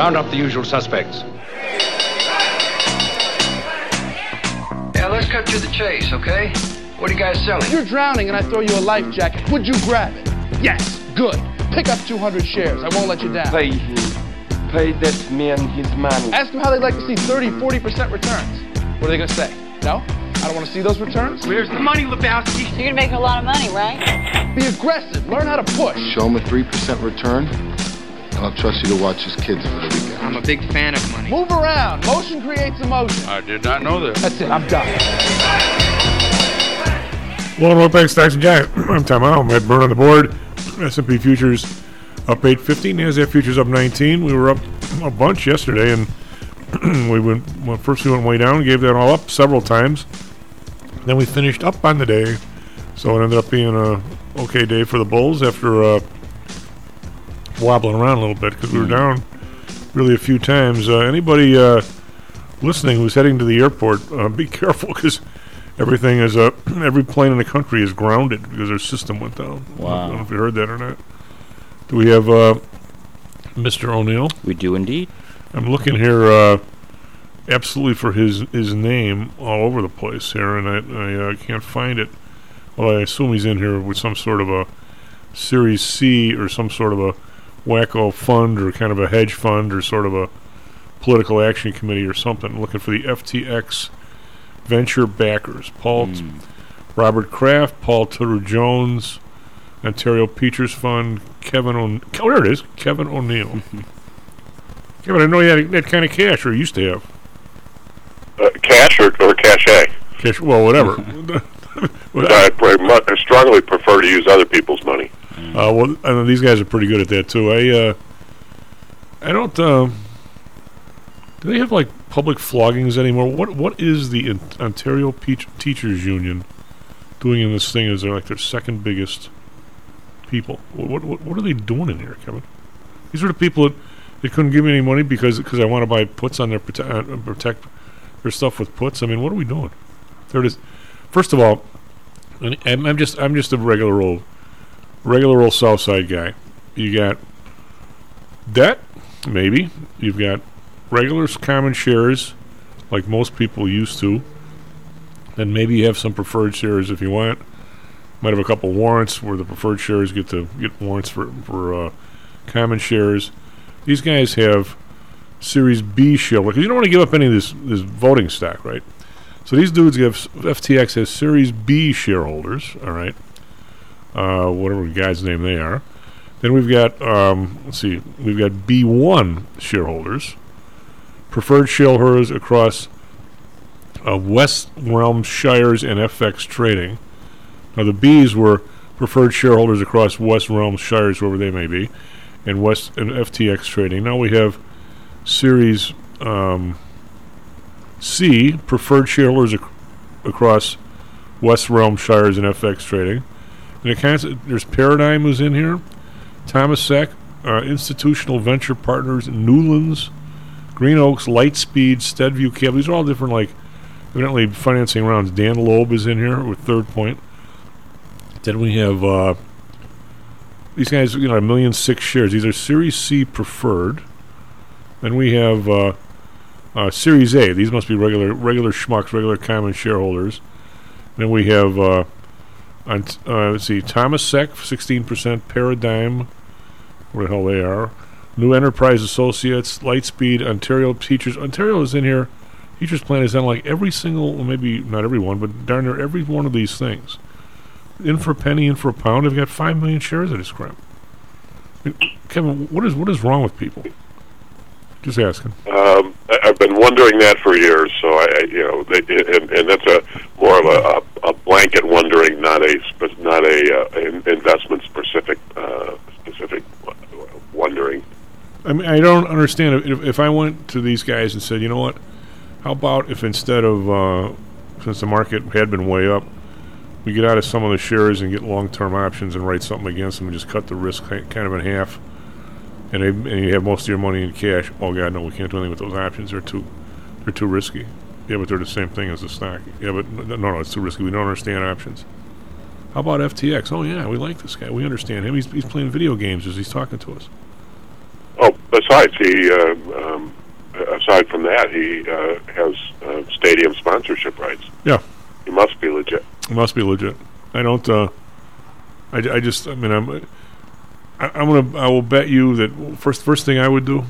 Round up the usual suspects. Yeah, let's cut to the chase, okay? What are you guys selling? You're drowning and I throw you a life jacket. Would you grab it? Yes. Good. Pick up 200 shares. I won't let you down. Pay him. Pay that man his money. Ask them how they'd like to see 30, 40% returns. What are they going to say? No? I don't want to see those returns? Where's the money, Lebowski? You're going to make a lot of money, right? Be aggressive. Learn how to push. Show him a 3% return, and I'll trust you to watch his kids for the weekend. I'm a big fan of money. Move around. Motion creates emotion. I did not know this. That's it. I'm done. Well, welcome back, Stocks and Jocks. I'm Tom Allen. Ed Burn on the board. S&P futures up 850. NASDAQ futures up 19. We were up a bunch yesterday, and we went well, first. We went way down, gave that all up several times. Then we finished up on the day, so it ended up being a okay day for the bulls after uh, wobbling around a little bit because we were down really a few times. Uh, anybody uh, listening who's heading to the airport, uh, be careful because everything is uh, every plane in the country is grounded because their system went down. I don't know if you heard that or not. Do we have uh, Mr. O'Neill? We do indeed. I'm looking here uh, absolutely for his his name all over the place here, and I, I uh, can't find it. Well, I assume he's in here with some sort of a Series C or some sort of a wacko fund or kind of a hedge fund or sort of a political action committee or something. looking for the FTX venture backers. Paul, T- Robert Kraft, Paul Tudor Jones, Ontario Peters Fund, Kevin O. Oh, there it is, Kevin O'Neill. Kevin, I know you had that kind of cash, or used to have. Uh, cash or, or cachet? Cash, well, whatever. I, pre- I strongly prefer to use other people's money. Uh, well, know these guys are pretty good at that too. I, uh, I don't. Um, do they have like public floggings anymore? What What is the On- Ontario Peach Teachers Union doing in this thing? Is they're like their second biggest people? What What What are they doing in here, Kevin? These are the people that they couldn't give me any money because because I want to buy puts on their prote- uh, protect their stuff with puts. I mean, what are we doing? There it is. First of all, I'm, I'm just I'm just a regular old regular old South Side guy. You got debt, maybe. You've got regular common shares, like most people used to. Then maybe you have some preferred shares if you want. Might have a couple warrants where the preferred shares get to get warrants for for uh, common shares. These guys have Series B share because you don't want to give up any of this this voting stock, right? So these dudes have FTX has Series B shareholders, all right, uh, whatever guy's name they are. Then we've got um, let's see, we've got B1 shareholders, preferred shareholders across uh, West Realm Shires and FX Trading. Now the B's were preferred shareholders across West Realm Shires, whoever they may be, and West and FTX Trading. Now we have Series um, C, preferred shareholders ac- across West Realm Shires and FX Trading. And there's Paradigm who's in here, Temasek, uh, Institutional Venture Partners, Newlands, Greenoaks, Lightspeed, Steadview Capital. These are all different, like, evidently financing rounds. Dan Loeb is in here with Third Point. Then we have uh, these guys, you know, a million six shares. These are Series C preferred. Then we have uh, uh, Series A. These must be regular regular schmucks, regular common shareholders. Then we have uh, on uh, let's see, Temasek, sixteen percent, Paradigm, where the hell they are, New Enterprise Associates, Lightspeed, Ontario Teachers. Ontario is in here. Teachers Plan is on like every single, well, maybe not every one, but darn near every one of these things. In for a penny, in for a pound. They've got five million shares of this crap. I mean, Kevin, what is what is wrong with people? Just asking. Um, I, I've been wondering that for years. So I, I you know, they, and, and that's a more of a, a, a blanket wondering, not a not a uh, in- investment specific uh, specific wondering. I mean, I don't understand if, if I went to these guys and said, you know what, how about if instead of uh, since the market had been way up, we get out of some of the shares and get long-term options and write something against them and just cut the risk kind of in half, and, they, and you have most of your money in cash. Oh God, no, we can't do anything with those options. They're too, they're too risky. Yeah, but they're the same thing as the stock. Yeah, but no, no, it's too risky. We don't understand options. How about FTX? Oh yeah, we like this guy. We understand him. He's, he's playing video games as he's talking to us. Oh, besides, he uh, aside from that, he uh, has uh, stadium sponsorship rights. Yeah. He must be legit. He must be legit. I don't. Uh, I, I just. I mean, I'm. I, I'm gonna. I will bet you that first first thing I would do,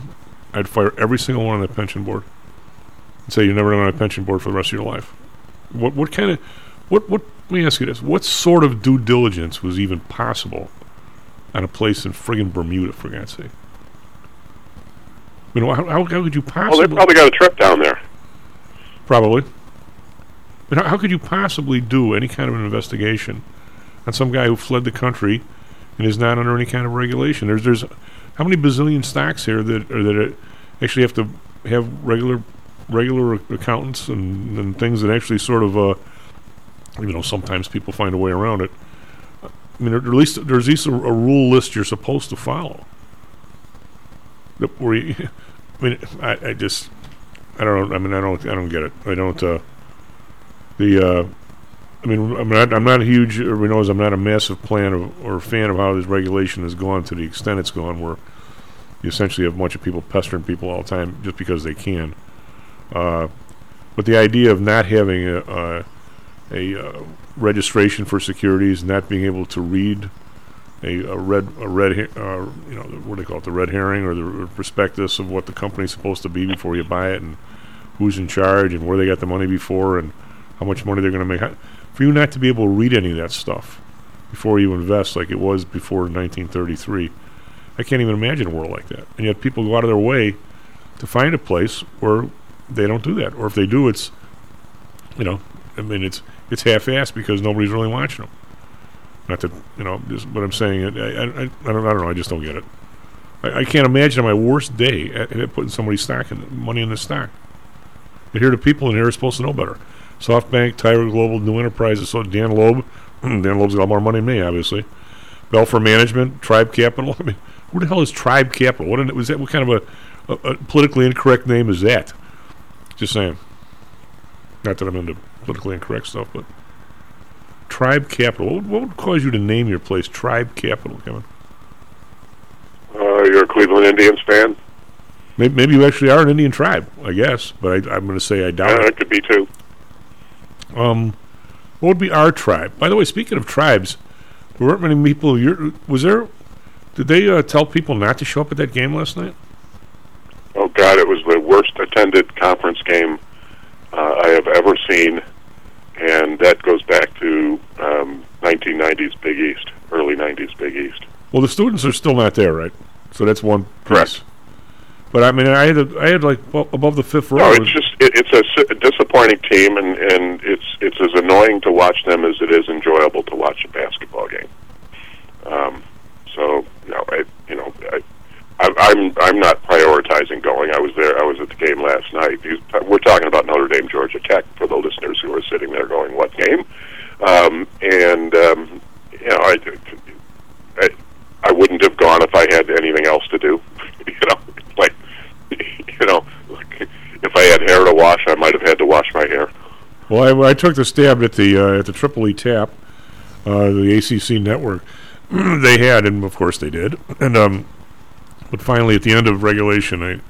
I'd fire every single one on that pension board, and say you're never on a pension board for the rest of your life. What what kind of what what? Let me ask you this: What sort of due diligence was even possible on a place in friggin' Bermuda, for God's sake? You know, how, how, how could you possibly? Well, they probably got a trip down there. Probably. But how, how could you possibly do any kind of an investigation on some guy who fled the country and is not under any kind of regulation? There's there's how many bazillion stocks here that or that actually have to have regular regular accountants and, and things that actually sort of uh, you know sometimes people find a way around it. I mean, at least there's at least a, a rule list you're supposed to follow. Where you, I mean, I, I just I don't. I mean, I don't. I don't get it. I don't. Uh, the. Uh, I mean, I'm not. I'm not a huge. Everybody knows I'm not a massive plan of or fan of how this regulation has gone to the extent it's gone, where you essentially have a bunch of people pestering people all the time just because they can. Uh, but the idea of not having a, a, a uh, registration for securities, not being able to read a, a red a red uh, you know what do they call it the red herring or the prospectus of what the company's supposed to be before you buy it and who's in charge and where they got the money before and how much money they're going to make. For you not to be able to read any of that stuff before you invest, like it was before 1933, I can't even imagine a world like that. And yet people go out of their way to find a place where they don't do that, or if they do, it's you know, I mean, it's it's half-assed because nobody's really watching them. Not that you know, just what I'm saying. I, I, I, I don't, I don't know. I just don't get it. I, I can't imagine my worst day at, at putting somebody's stock in money in the stock. But here, the people in here are supposed to know better. SoftBank, Tiger Global, New Enterprises. So Dan Loeb, Dan Loeb's got a lot more money than me, obviously. Belfer Management, Tribe Capital. I mean, who the hell is Tribe Capital? What an, was that? What kind of a, a, a politically incorrect name is that? Just saying. Not that I'm into politically incorrect stuff, but Tribe Capital. What would, what would cause you to name your place Tribe Capital, Kevin? Uh, you're a Cleveland Indians fan? Maybe, maybe you actually are an Indian tribe, I guess, but I, I'm going to say I doubt Yeah, it. it could be too. Um, what would be our tribe? By the way, speaking of tribes, there weren't many people. Your, was there? Did they uh, tell people not to show up at that game last night? Oh God, it was the worst attended conference game uh, I have ever seen, and that goes back to um, 1990s Big East, early 90s Big East. Well, the students are still not there, right? So that's one. Correct. piece. But I mean, I had a, I had like above the fifth row. No, it's just it, it's a, disappointing team, and and it's it's as annoying to watch them as it is enjoyable to watch a basketball game. Um, so know, I, you know, I, I, I'm I'm not prioritizing going. I was there. I was at the game last night. These- We're talking about Notre Dame, Georgia Tech, for the listeners who are sitting there going, "What game?" Um, and um, you know, I, I I wouldn't have gone if I had anything else to do. you know, you know, like, if I had hair to wash, I might have had to wash my hair. Well, I, I took the stab at the uh, at the Triple E Tap, uh, the ACC network. they had, and of course they did. And um, but finally, at the end of regulation, I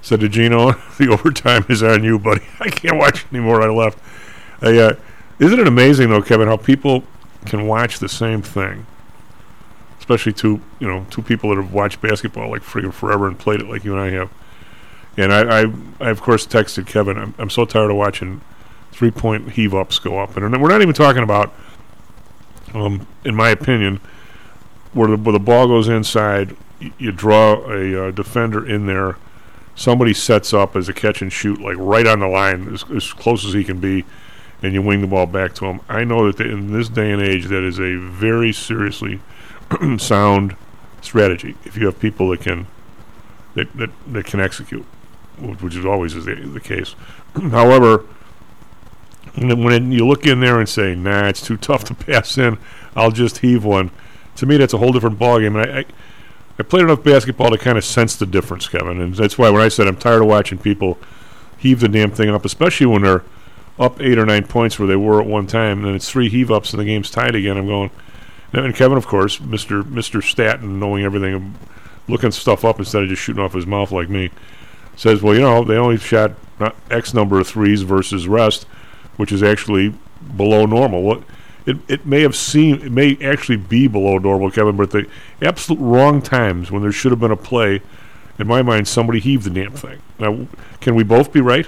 said to Gino, "The overtime is on you, buddy. I can't watch anymore." I left. I, uh, isn't it amazing though, Kevin, how people can watch the same thing? Especially two, you know, two people that have watched basketball like friggin' forever and played it like you and I have. And I, I, I of course texted Kevin. I'm, I'm so tired of watching three point heave ups go up. And we're not even talking about, um, in my opinion, where the, where the ball goes inside, you draw a uh, defender in there, somebody sets up as a catch and shoot, like right on the line, as, as close as he can be, and you wing the ball back to him. I know that the, in this day and age, that is a very seriously sound strategy. If you have people that can that, that, that can execute, which is always the, the case. However, when, you look in there and say, "Nah, it's too tough to pass in," I'll just heave one. To me, that's a whole different ballgame. And I, I, I played enough basketball to kind of sense the difference, Kevin. And that's why when I said I'm tired of watching people heave the damn thing up, especially when they're up eight or nine points where they were at one time, and then it's three heave ups and the game's tied again. I'm going. And Kevin, of course, Mister Mister Staten, knowing everything, looking stuff up instead of just shooting off his mouth like me, says, well, you know, they only shot uh, X number of threes versus rest, which is actually below normal. It, it may have seemed it may actually be below normal, Kevin, but the absolute wrong times when there should have been a play, in my mind, somebody heaved the damn thing. Now, can we both be right?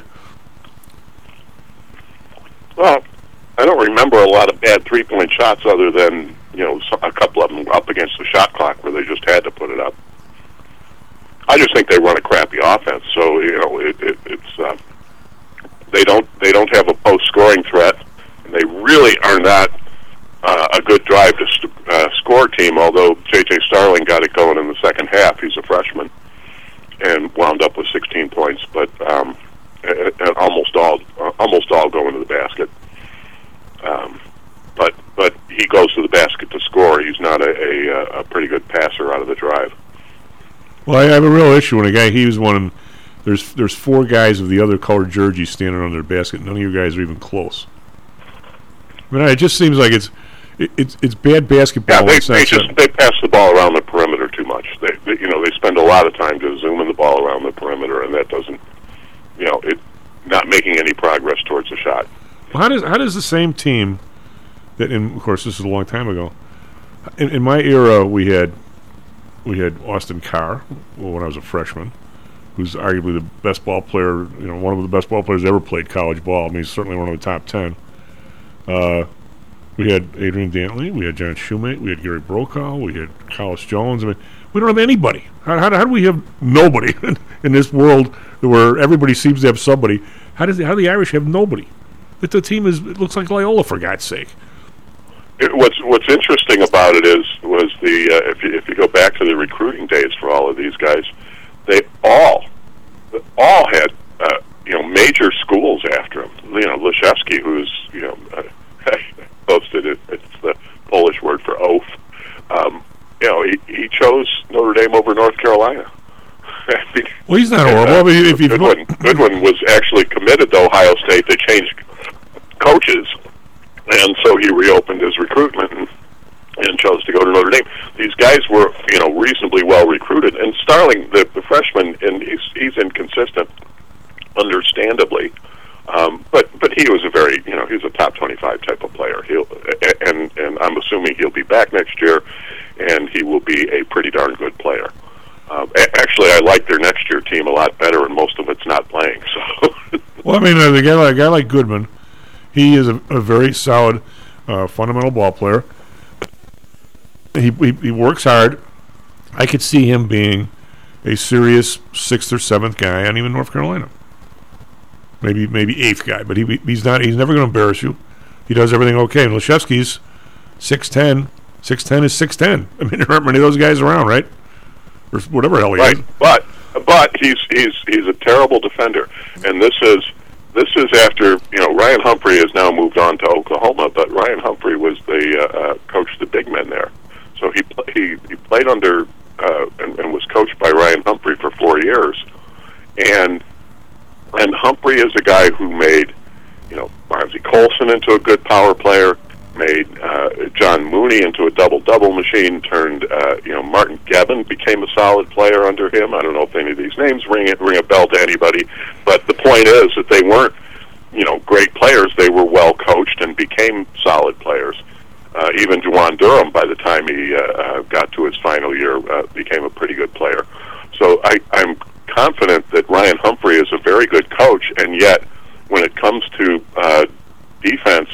Well, I don't remember a lot of bad three point shots other than you know a couple of them up against the shot clock where they just had to put it up. I just think they run a crappy offense, so you know it, it, it's uh, they don't they don't have a post scoring threat, and they really are not uh, a good drive to st- uh, score team. Although J.J. Starling got it going in the second half, he's a freshman and wound up with 16 points, but um, and almost all uh, almost all going to the basket. Um, but but he goes to the basket to score. He's not a, a, a pretty good passer out of the drive. Well, I have a real issue when a guy heaves one. And there's there's four guys of the other colored jerseys standing on their basket. None of you guys are even close. I mean, it just seems like it's it, it's it's bad basketball. Yeah, they, they just that- they pass the ball around the perimeter too much. They, they you know they spend a lot of time just zooming the ball around the perimeter, and that doesn't you know it not making any progress towards the shot. How does how does the same team that, and of course this is a long time ago. In, in my era, we had we had Austin Carr when I was a freshman, who's arguably the best ball player, you know, one of the best ball players ever played college ball. I mean, he's certainly one of the top ten. Uh, we had Adrian Dantley, we had John Shumate, we had Gary Brokaw, we had Carlos Jones. I mean, we don't have anybody. How, how, how do we have nobody in this world where everybody seems to have somebody? How does how do the Irish have nobody? That the team is it looks like Loyola for God's sake. It, what's what's interesting about it is was the uh, if you, if you go back to the recruiting days for all of these guys, they all all had uh, you know major schools after him. You know Laszewski, who's you know uh, posted it. It's the Polish word for oaf. Um, you know he, he chose Notre Dame over North Carolina. I mean, Well, he's not and, horrible. uh, mean, if Goodwin, Goodwin was actually committed to Ohio State. They changed coaches, and so he reopened his recruitment and, and chose to go to Notre Dame. These guys were, you know, reasonably well recruited. And Starling, the, the freshman, and he's he's inconsistent, understandably. Um, but but he was a very you know he's a top twenty five type of player. He'll and and I'm assuming he'll be back next year, and he will be a pretty darn good player. Um, actually, I like their next year team a lot better, and most of it's not playing. So Well, I mean, the guy a guy like Goodman, he is a, a very solid uh, fundamental ball player. He, he he works hard. I could see him being a serious sixth or seventh guy on even North Carolina. Maybe maybe eighth guy, but he he's not. He's never going to embarrass you. He does everything okay. And Laszewski's 6'10". 6'10 is six ten. I mean, there aren't many of those guys around, right? Or whatever the hell he right, is. but but he's he's he's a terrible defender, and this is this is after you know Ryan Humphrey has now moved on to Oklahoma, but Ryan Humphrey was the uh, uh, coach the big men there, so he pl- he he played under uh, and, and was coached by Ryan Humphrey for four years, and and Humphrey is a guy who made you know Bonzie Colson into a good power player, made uh, John Mooney into a double double machine, turned uh, you know Martin Gavin became a solid player under him. I don't know if any of these names ring ring a bell to anybody, but the point is that they weren't you know great players. They were well coached and became solid players. Uh, even Juwan Durham, by the time he uh, uh, got to his final year, uh, became a pretty good player. So I, I'm confident that Ryan Humphrey is a very good coach, and yet when it comes to uh, defense,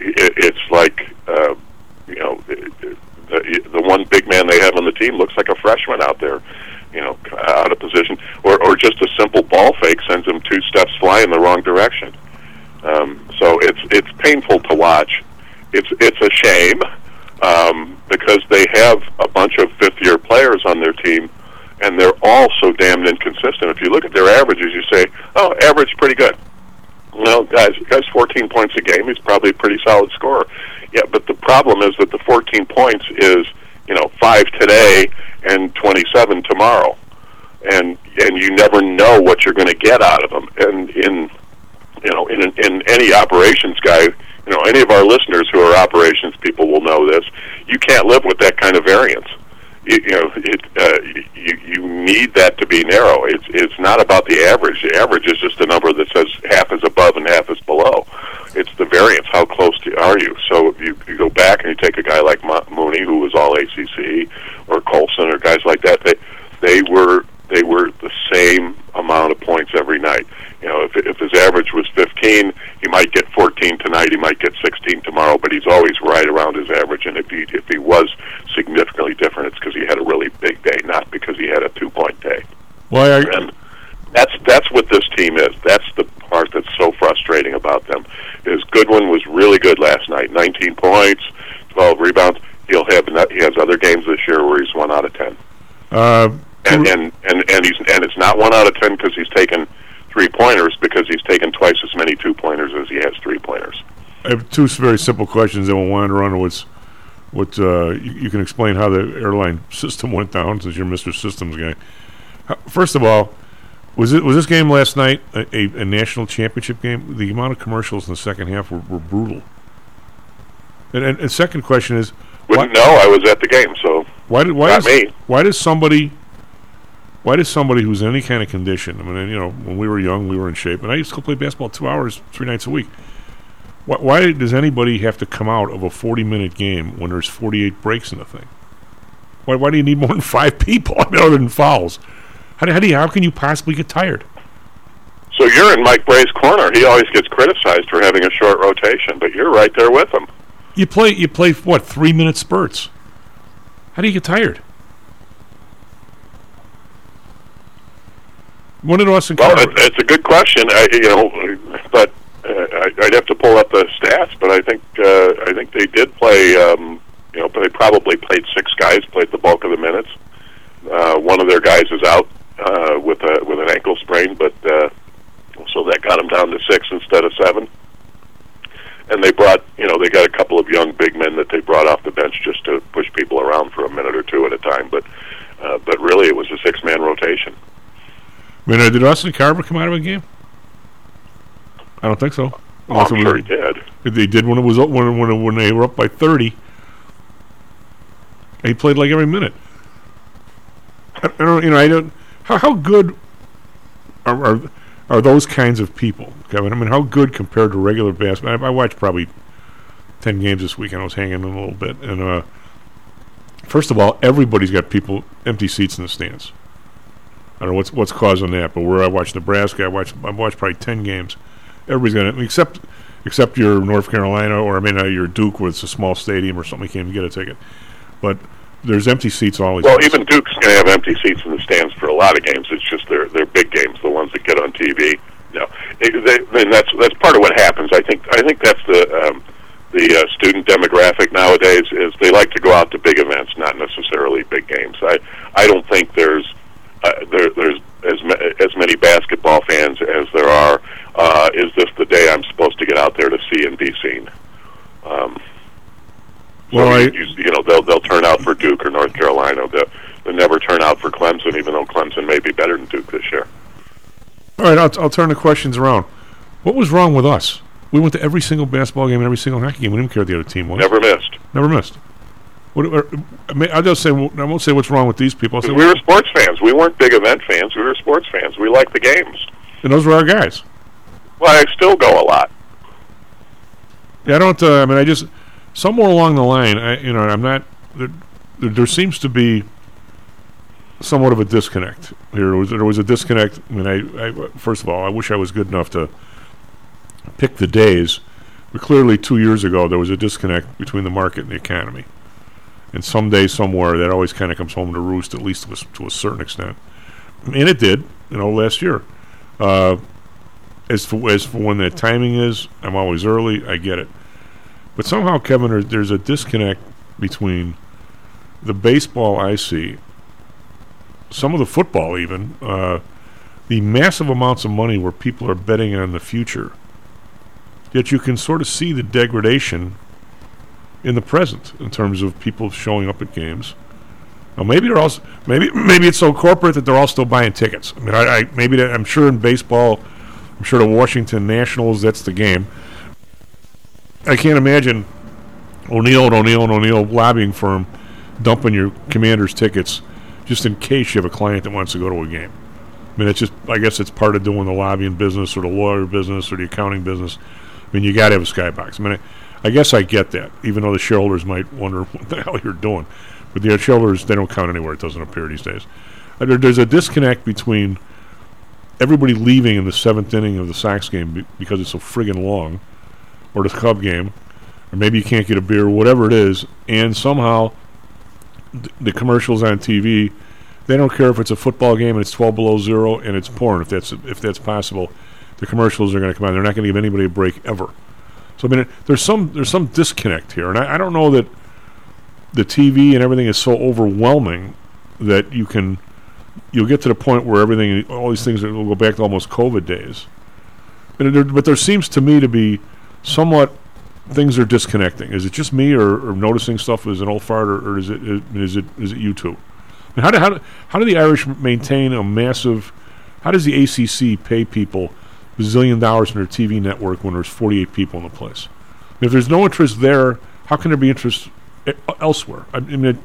it, it's like uh, you know the, the one big man they have on the team looks like a freshman out there, you know, out of position, or or just a simple ball fake sends him two steps flying the wrong direction. Um, so it's it's painful to watch. It's it's a shame um, because they have a bunch of fifth year players on their team, and they're all so damned inconsistent. If you look at their averages, you say, "Oh, average pretty good." Well, guys, guys, 14 points a game. He's probably a pretty solid scorer. Yeah, but the problem is that the 14 points is, you know, five today and 27 tomorrow, and and you never know what you're going to get out of them. And in, you know, in in any operations guy, you know, any of our listeners who are operations people will know this. You can't live with that kind of variance. You, you know, it, uh, you you need that to be narrow. It's it's not about the average. The average is just a number that says half is above and half is below. It's the variance. How close to, are you? So you, you go back and you take a guy like Mo- Mooney, who was all ACC, or Colson, or guys like that, they they were they were the same amount of points every night. You know, if if his average was 15, he might get 14 tonight. He might get 16 tomorrow, but he's always right around his average. And if he if he was significantly different, it's because he had a really big day, not because he had a two point day. Well, I, And that's that's what this team is. That's the part that's so frustrating about them. Is Goodwin was really good last night, 19 points, 12 rebounds. He'll have he has other games this year where he's one out of 10, uh, and and and and he's and it's not one out of 10 because he's taken three pointers because he's taken twice as many two pointers as he has three pointers. I have two very simple questions, and we'll wander on to what's what uh, you, you can explain how the airline system went down, since you're Mr. Systems guy. How- First of all, was it was this game last night a, a, a national championship game? The amount of commercials in the second half were, were brutal. And, and, and second question is, Wouldn't know. I was at the game, so why did why Not does, me. why does somebody why does somebody who's in any kind of condition? I mean, you know, when we were young, we were in shape, and I used to go play basketball two hours, three nights a week. Why, why does anybody have to come out of a forty-minute game when there's forty-eight breaks in the thing? Why, why do you need more than five people? I mean, other than fouls, how do, how do you how can you possibly get tired? so you're in Mike Brey's corner. He always gets criticized for having a short rotation, but you're right there with him. You play you play what three-minute spurts? How do you get tired? When did Austin Well, Carver? it, it's a good question. I, you know, but uh, I'd have to pull up the stats. But I think uh, I think they did play. Um, you know, but they probably played six guys, played the bulk of the minutes. Uh, one of their guys is out uh, with a with an ankle sprain, but uh, so that got them down to six instead of seven. And they brought, you know, they got a couple of young big men that they brought off the bench just to push people around for a minute or two at a time. But uh, but really, it was a six man rotation. I mean, did Austin Carver come out of a game? I don't think so. Oh, Unless I'm it was- sure he did. They did when it was when when when they were up by thirty. He played like every minute. I, I don't, you know, I don't. How how good are, are are those kinds of people, Kevin? I mean, how good compared to regular basketball? I, I watched probably ten games this weekend. I was hanging in a little bit, and uh, first of all, everybody's got people empty seats in the stands. I don't know what's what's causing that, but where I watched Nebraska, I watched I watched probably ten games. Everybody's it, except except your North Carolina or I mean uh, your Duke, where it's a small stadium or something. You can't even get a ticket, but there's empty seats always. Well, even Duke's going to have empty seats in the stands for a lot of games. It's just their their big games, the ones that get on TV. Know, it, they, and that's that's part of what happens. I think I think that's the um, the uh, student demographic nowadays is they like to go out to big events, not necessarily big games. I I don't think there's uh, there, there's as ma- as many basketball fans as there are. Uh, is this the day I'm supposed to get out there to see and be seen? Um, so Well, I- you, you, you know they'll they'll turn out for Duke or North Carolina. They'll, they'll never turn out for Clemson, even though Clemson may be better than Duke this year. All right, I'll, I'll turn the questions around. What was wrong with us? We went to every single basketball game and every single hockey game. We didn't care what the other team was. Never missed. Never missed. What, or, I mean, I'll just say I won't say what's wrong with these people. Say, we were sports fans. We weren't big event fans. We were sports fans. We liked the games. and those were our guys. Well, I still go a lot. Yeah, I don't. Uh, I mean, I just somewhere along the line, I you know, I'm not. There, there, there seems to be somewhat of a disconnect here. There was, there was a disconnect. I mean, I, I first of all, I wish I was good enough to pick the days, but clearly two years ago there was a disconnect between the market and the economy. And someday, somewhere, that always kind of comes home to roost, at least to a, to a certain extent. And it did, you know, last year. Uh, as for as for when that timing is, I'm always early. I get it, but somehow, Kevin, there, there's a disconnect between the baseball I see, some of the football, even uh, the massive amounts of money where people are betting on the future. Yet you can sort of see the degradation in the present in terms of people showing up at games. Now maybe they're also maybe maybe it's so corporate that they're all still buying tickets. I mean, I, I maybe I'm sure in baseball, I'm sure the Washington Nationals that's the game. I can't imagine O'Neill and O'Neill and O'Neill lobbying firm dumping your commander's tickets just in case you have a client that wants to go to a game. I mean, it's just, I guess it's part of doing the lobbying business or the lawyer business or the accounting business. I mean, you got to have a skybox. I mean, I, I guess I get that, even though the shareholders might wonder what the hell you're doing. But the shareholders, they don't count anywhere, it doesn't appear these days. Uh, there- There's a disconnect between everybody leaving in the seventh inning of the Sox game be- because it's so friggin' long, or the Cub game, or maybe you can't get a beer, whatever it is, and somehow th- the commercials on TV, they don't care if it's a football game and it's 12 below zero and it's porn, if that's if that's possible. The commercials are going to come on. They're not going to give anybody a break ever. So I mean, there's some there's some disconnect here, and I, I don't know that the TV and everything is so overwhelming that you can you'll get to the point where everything all these things will go back to almost COVID days. But there, but there seems to me to be somewhat things are disconnecting. Is it just me, or, or noticing stuff as an old fart, or, or is it is it is it you too? How do how do, how do the Irish maintain a massive? How does the ACC pay people bazillion dollars in their TV network when there's 48 people in the place? If there's no interest there, how can there be interest elsewhere? I mean, it,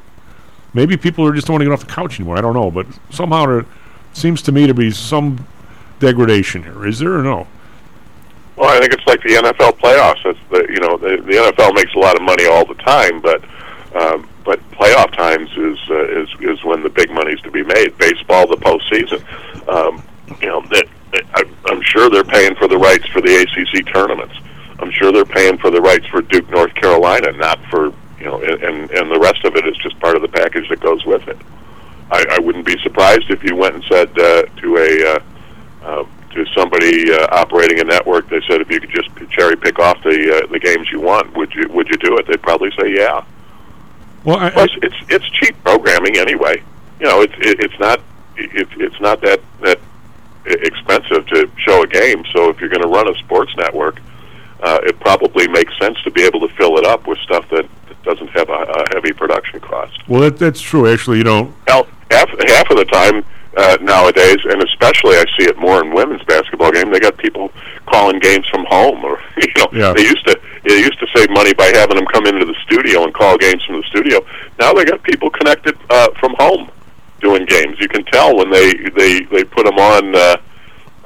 maybe people are just don't want to get off the couch anymore. I don't know, but somehow there seems to me to be some degradation here. Is there or no? Well, I think it's like the NFL playoffs. It's the you know the, the NFL makes a lot of money all the time, but um, but playoff times is uh, is is when the big money's to be made. Baseball, the postseason. Um, you know that I, I'm sure they're paying for the rights for the ACC tournaments. I'm sure they're paying for the rights for Duke, North Carolina, not for you know, and and, the rest of it is just part of the package that goes with it. I, I wouldn't be surprised if you went and said uh, to a uh, uh, to somebody uh, operating a network, they said if you could just cherry pick off the uh, the games you want, would you would you do it? They'd probably say yeah. Well, I, Plus, it's it's cheap programming anyway. You know, it's it, it's not it, it's not that that expensive to show a game. So if you're going to run a sports network, uh, it probably makes sense to be able to fill it up with stuff that, that doesn't have a, a heavy production cost. well, that, that's true. Actually, you know, half half of the time uh, nowadays, and especially I see it more in women's basketball game. They got people calling games from home, or you know, Yeah. they used to they used to save money by having them come into the studio and call games from the studio. Now they got people connected uh, from home doing games. You can tell when they they they put them on. Uh,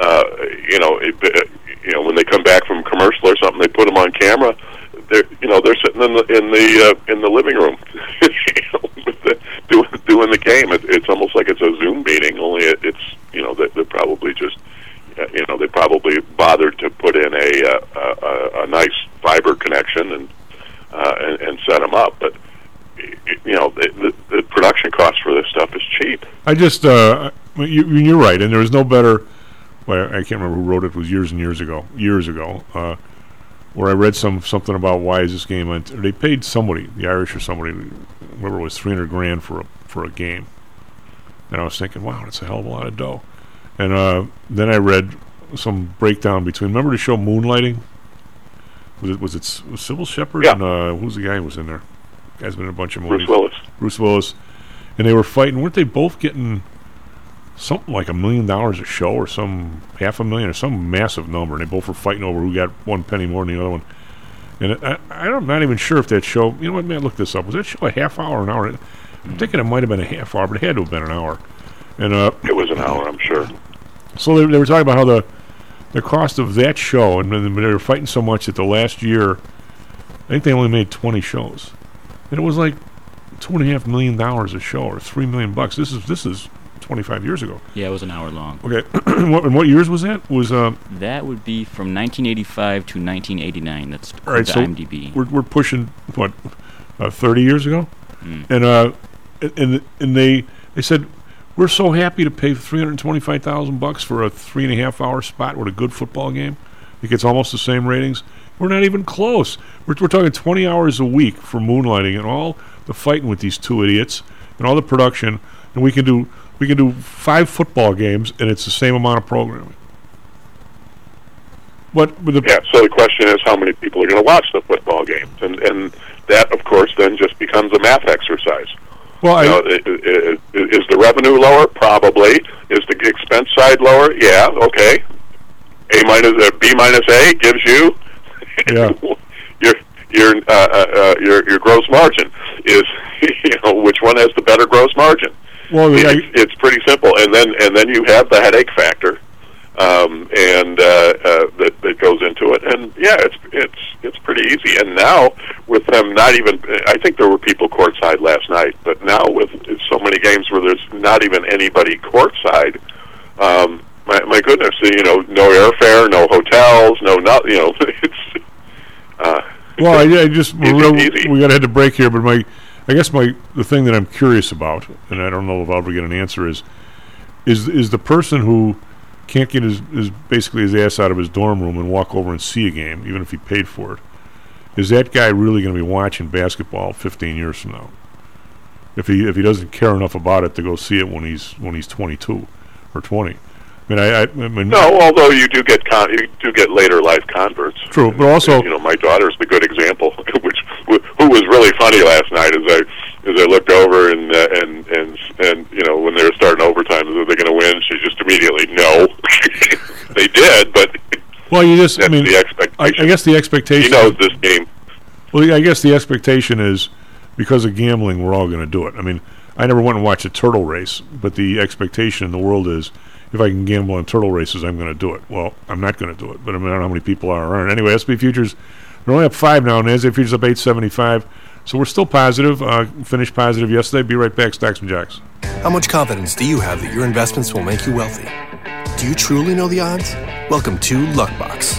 uh, you know, it, uh, you know when they come back from commercial or something, they put them on camera. They're you know they're sitting in the in the uh, in the living room, doing doing the game. It, it's almost like it's a Zoom meeting. Only it, it's you know they, they're probably just uh, you know they probably bothered to put in a uh, a, a, a nice fiber connection and uh, and, and set them up, but. You know the, the, the production cost for this stuff is cheap. I just, uh, you, you're right, and there was no better. Well, I can't remember who wrote it. It was years and years ago. Years ago, uh, where I read some something about why is this game? On t- they paid somebody, the Irish or somebody, whoever it was, three hundred grand for a for a game. And I was thinking, wow, that's a hell of a lot of dough. And uh, then I read some breakdown between. Remember the show Moonlighting? Was it was it S- was Cybill Shepherd Yeah. and uh, who's the guy who was in there? Guy's been in a bunch of movies. Bruce Willis. Bruce Willis, and they were fighting. weren't they both getting something like a million dollars a show, or some half a million, or some massive number? And they both were fighting over who got one penny more than the other one. And I, I'm not even sure if that show. You know what? Man, look this up. Was that show a half hour, or an hour? I'm thinking it might have been a half hour, but it had to have been an hour. And uh, It was an hour, I'm sure. so they, they were talking about how the the cost of that show, and they were fighting so much that the last year, I think they only made 20 shows, and it was like two and a half million dollars a show, or three million bucks. This is this is 25 years ago. Yeah, it was an hour long. Okay, what, and what years was that? Was um, That would be from 1985 to 1989. That's all right. So IMDb. we're we're pushing what uh, 30 years ago, Mm. and uh, and and they they said. We're so happy to pay three hundred twenty-five thousand bucks for a three and a half hour spot with a good football game. It gets almost the same ratings. We're not even close. We're, we're talking twenty hours a week for moonlighting and all the fighting with these two idiots and all the production, and we can do we can do five football games and it's the same amount of programming. What the Yeah, so the question is how many people are going to watch the football games, and and that, of course, then just becomes a math exercise. well, You know, i- is the revenue lower? Probably. Is the expense side lower? Yeah. Okay. A minus uh, B minus A gives you Yeah. your your uh, uh, uh, your your gross margin. is you know which one has the better gross margin. Well, I, It's, it's pretty simple, and then and then you have the headache factor, um, and uh, uh, that that goes into it. And yeah, it's it's it's pretty easy. And now with them not even, I think there were people courtside last night, but now with so many games where there's not even anybody courtside, um, my my goodness, you know, no airfare, no hotels, no not, you know, it's. Uh, well, I, I just Easy, we, easy. we got to head to break here, but my, I guess my the thing that I'm curious about, and I don't know if I'll ever get an answer is, is is the person who can't get his, his basically his ass out of his dorm room and walk over and see a game, even if he paid for it. Is that guy really going to be watching basketball 15 years from now? If he if he doesn't care enough about it to go see it when he's when he's 22 or 20. I mean, I, I, I mean, No, although you do get con- you do get later life converts. True, but also- you know my daughter's the good example, which who was really funny last night as I as I looked over and uh, and and and you know when they were starting overtime, are they going to win? She just immediately no. they did, but well, you just I mean, the I, expectation. I guess the expectation. he knows this game. Well, I guess the expectation is because of gambling, we're all going to do it. I mean, I never went and watched a turtle race, but the expectation in the world is if I can gamble on turtle races, I'm going to do it. Well, I'm not going to do it, but I, mean, I don't know how many people are around. Anyway, S&P Futures, they're only up five now, and NASDAQ Futures up 875. So we're still positive, uh, finished positive yesterday. Be right back, Stocks and Jocks. How much confidence do you have that your investments will make you wealthy? Do you truly know the odds? Welcome to Luckbox,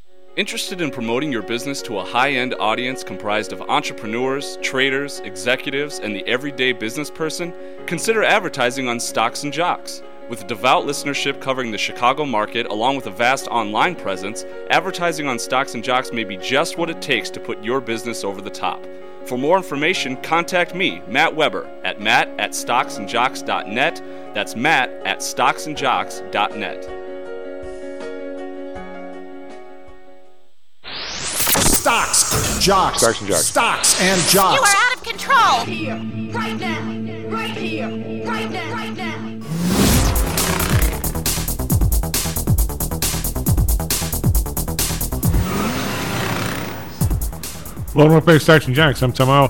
Interested in promoting your business to a high end audience comprised of entrepreneurs, traders, executives, and the everyday business person? Consider advertising on Stocks and Jocks. With a devout listenership covering the Chicago market, along with a vast online presence, advertising on Stocks and Jocks may be just what it takes to put your business over the top. For more information, contact me, Matt Weber, at matt at stocksandjocks.net. That's matt at stocksandjocks.net. Stocks, jocks, Stocks and jocks. stocks and jocks. You are out of control. Here, right now, right here, right now, right now. Well, North Bay Stocks and Jocks. I'm somehow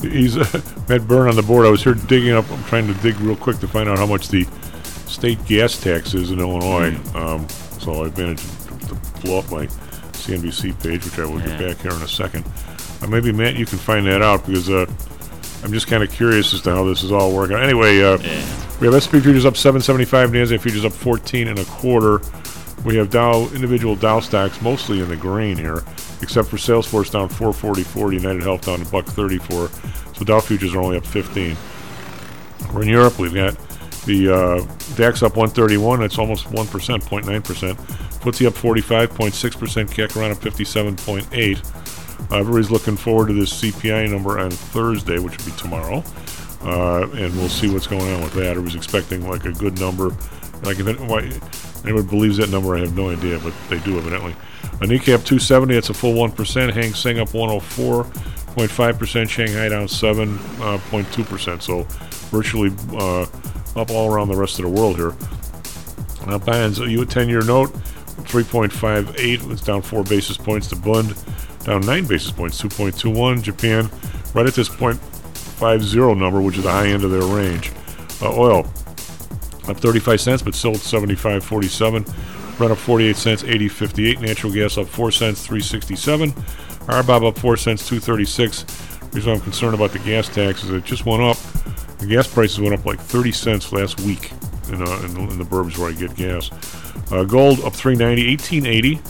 he's uh, Matt Byrne on the board. I was here digging up. I'm trying to dig real quick to find out how much the state gas tax is in Illinois. Um, so I managed to blow up my CNBC page, which I will get back here in a second. Uh, maybe Matt, you can find that out because uh, I'm just kind of curious as to how this is all working. Anyway, uh, we have S&P futures up 775, Nasdaq futures up 14 and a quarter. We have Dow individual Dow stocks mostly in the green here, except for Salesforce down 444, United Health down a buck 34. So Dow futures are only up 15. We're in Europe. We've got the uh, DAX up 131. That's almost 1%, 0.9%. FTSE up 45.6%. CAC around up 57.8. Uh, everybody's looking forward to this CPI number on Thursday, which will be tomorrow. Uh, and we'll see what's going on with that. Everybody's expecting like a good number. Like if it, why, anyone believes that number, I have no idea, but they do evidently. A Nikkei up 270. That's a full 1%. Hang Seng up 104.5%. Shanghai down 7.2%. So virtually uh, up all around the rest of the world here. Uh, bonds, you a 10 year note, 3.58. It's down 4 basis points. The Bund down 9 basis points, 2.21. Japan right at this point 50 number, which is the high end of their range. Uh, oil up 35 cents, but at 75.47. Brent up 48 cents, 80.58. Natural gas up 4 cents, 367. RBOB up 4 cents, 236. The reason I'm concerned about the gas tax is it just went up. The gas prices went up like 30 cents last week in, uh, in, the, in the burbs where I get gas. Uh, gold up 390, 1880.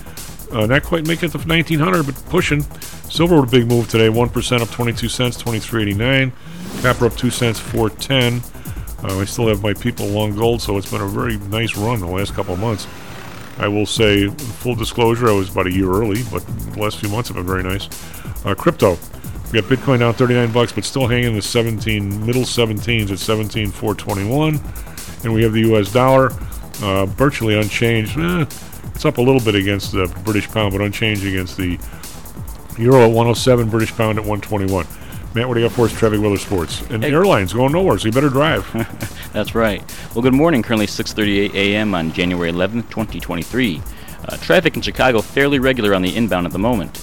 Uh, not quite making it to 1900, but pushing. Silver with a big move today, 1% up 22 cents, 23.89. Copper up 2 cents, 410. Uh, I still have my people long gold, so it's been a very nice run the last couple of months. I will say, full disclosure, I was about a year early, but the last few months have been very nice. Uh, crypto, we got Bitcoin down 39 bucks, but still hanging in the 17 middle 17s at 17,421, and we have the U.S. dollar uh, virtually unchanged. Eh, it's up a little bit against the British pound, but unchanged against the euro at 107, British pound at 121. Matt, what do you got for us, traffic, weather, sports? And Hey. airlines going nowhere, so you better drive. That's right. Well, good morning. Currently 6:38 a.m. on January 11th, 2023. Uh, traffic in Chicago fairly regular on the inbound at the moment.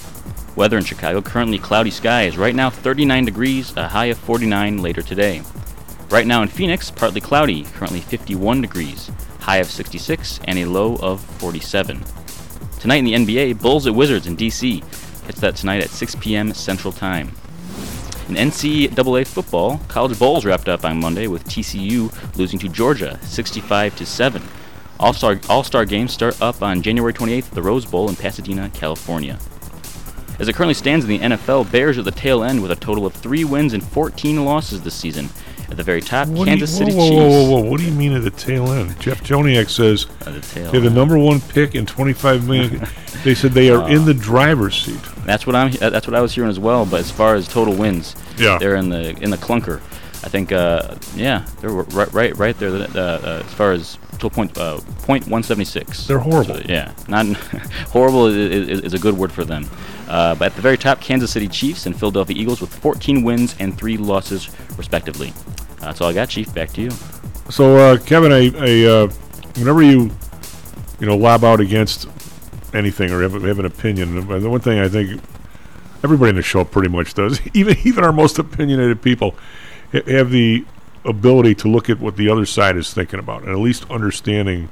Weather in Chicago currently cloudy skies. Right now 39 degrees, a high of 49 later today. Right now in Phoenix, partly cloudy, currently 51 degrees, high of 66 and a low of 47. Tonight in the NBA, Bulls at Wizards in DC. It's that tonight at 6 p.m. Central Time. In NCAA football, college bowls wrapped up on Monday with TCU losing to Georgia 65 to 7. All-Star All-Star games start up on January 28th at the Rose Bowl in Pasadena, California. As it currently stands in the NFL, Bears are at the tail end with a total of 3 wins and 14 losses this season. At the very top, What do you- Kansas City whoa, whoa, Chiefs. Whoa, whoa, whoa, What do you mean at the tail end? Jeff Joniak says At the tail they're the number one pick in 25 million. they said they are in the driver's seat. That's what I'm. uh, That's what I was hearing as well. But as far as total wins, Yeah. they're in the in the clunker. I think, uh, yeah, they're right, right, right there. Uh, uh, as far as total point, uh, point one seventy six. They're horrible. So, yeah, not horrible is, is, is a good word for them. Uh, but at the very top, Kansas City Chiefs and Philadelphia Eagles with 14 wins and three losses, respectively. Uh, that's all I got, Chief. Back to you. So, uh, Kevin, I, I uh, whenever you, you know, lob out against anything or have, have an opinion, the one thing I think everybody in the show pretty much does, even even our most opinionated people, have the ability to look at what the other side is thinking about and at least understanding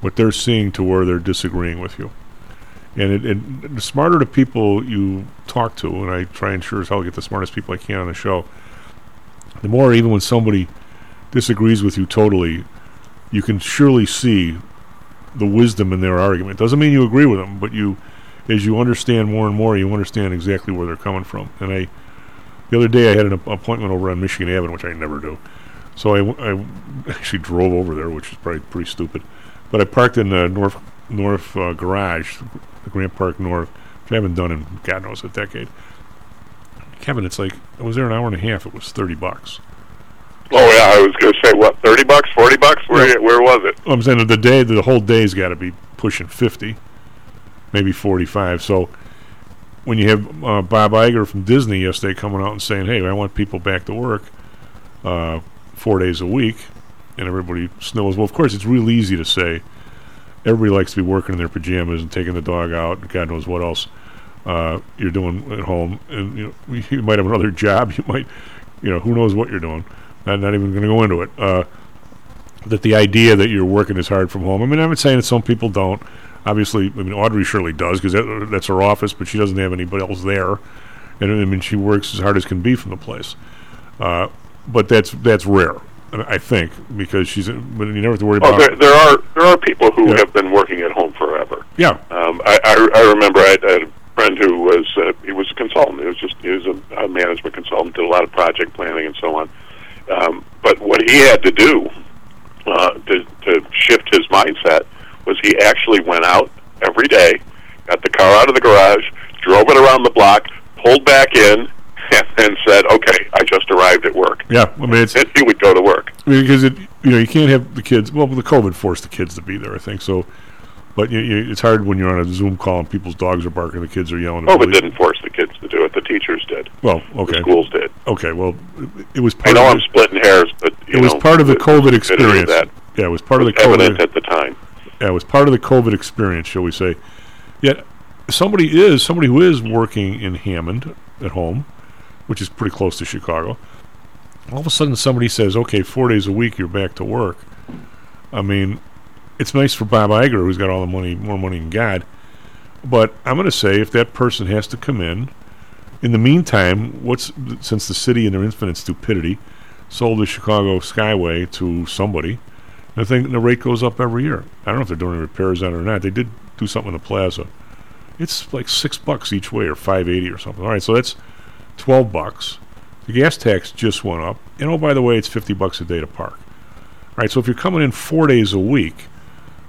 what they're seeing to where they're disagreeing with you. And it, the smarter the people you talk to, and I try and sure as hell get the smartest people I can on the show, the more even when somebody disagrees with you totally, you can surely see the wisdom in their argument. Doesn't mean you agree with them, but you, as you understand more and more, you understand exactly where they're coming from. And I, the other day, I had an appointment over on Michigan Avenue, which I never do. So I, w- I w- actually drove over there, which is probably pretty stupid. But I parked in the north north uh, garage, the Grant Park North, which I haven't done in God knows a decade. Kevin, it's like I was there an hour and a half. It was thirty bucks. Oh yeah, I was going to say what, thirty bucks, forty bucks? Where where was it? I'm saying the day, the whole day's got to be pushing fifty, maybe forty-five. So when you have uh, Bob Iger from Disney yesterday coming out and saying, "Hey, I want people back to work uh, four days a week," and everybody snows. Well, of course, it's real easy to say. Everybody likes to be working in their pajamas and taking the dog out, and God knows what else uh, you're doing at home. And you know, you might have another job. You might, you know, who knows what you're doing. I'm not even going to go into it. Uh, that the idea that you're working as hard from home. I mean, I'm not saying that some people don't. Obviously, I mean, Audrey surely does because that, that's her office, but she doesn't have anybody else there. And I mean, she works as hard as can be from the place. Uh, but that's that's rare, I think, because she's. But you never have to worry Oh, about. there, there are there are people who Yeah. have been working at home forever. Yeah. Um, I, I I remember I had, I had a friend who was uh, he was a consultant. He was just he was a, a management consultant, did a lot of project planning and so on. Um, but what he had to do uh, to to shift his mindset was he actually went out every day, got the car out of the garage, drove it around the block, pulled back in, and said, "Okay, I just arrived at work." Yeah, I mean, it's And he would go to work. because it you know you can't have the kids. Well, the COVID forced the kids to be there, I think. So, but you, you, it's hard when you're on a Zoom call and people's dogs are barking, the kids are yelling. COVID didn't force the kids to do it; the teachers did. Well, okay. The schools did. Okay, well, it- it was I part know of I'm the, splitting hairs, but you it was part of the COVID experience. That yeah, it was part of the was COVID. at the time. Yeah, it was part of the COVID experience, shall we say? Yet somebody is somebody who is working in Hammond at home, which is pretty close to Chicago. All of a sudden, somebody says, "Okay, four days a week, you're back to work." I mean, it's nice for Bob Iger, who's got all the money, more money than God. But I'm going to say, if that person has to come in, in the meantime, what's since the city, in their infinite stupidity, sold the Chicago Skyway to somebody, the thing, the rate goes up every year. I don't know if they're doing any repairs on it or not. They did do something in the plaza. It's like six bucks each way, or five eighty, or something. All right, so that's twelve bucks. The gas tax just went up, and oh, by the way, it's fifty bucks a day to park. All right, so if you're coming in four days a week,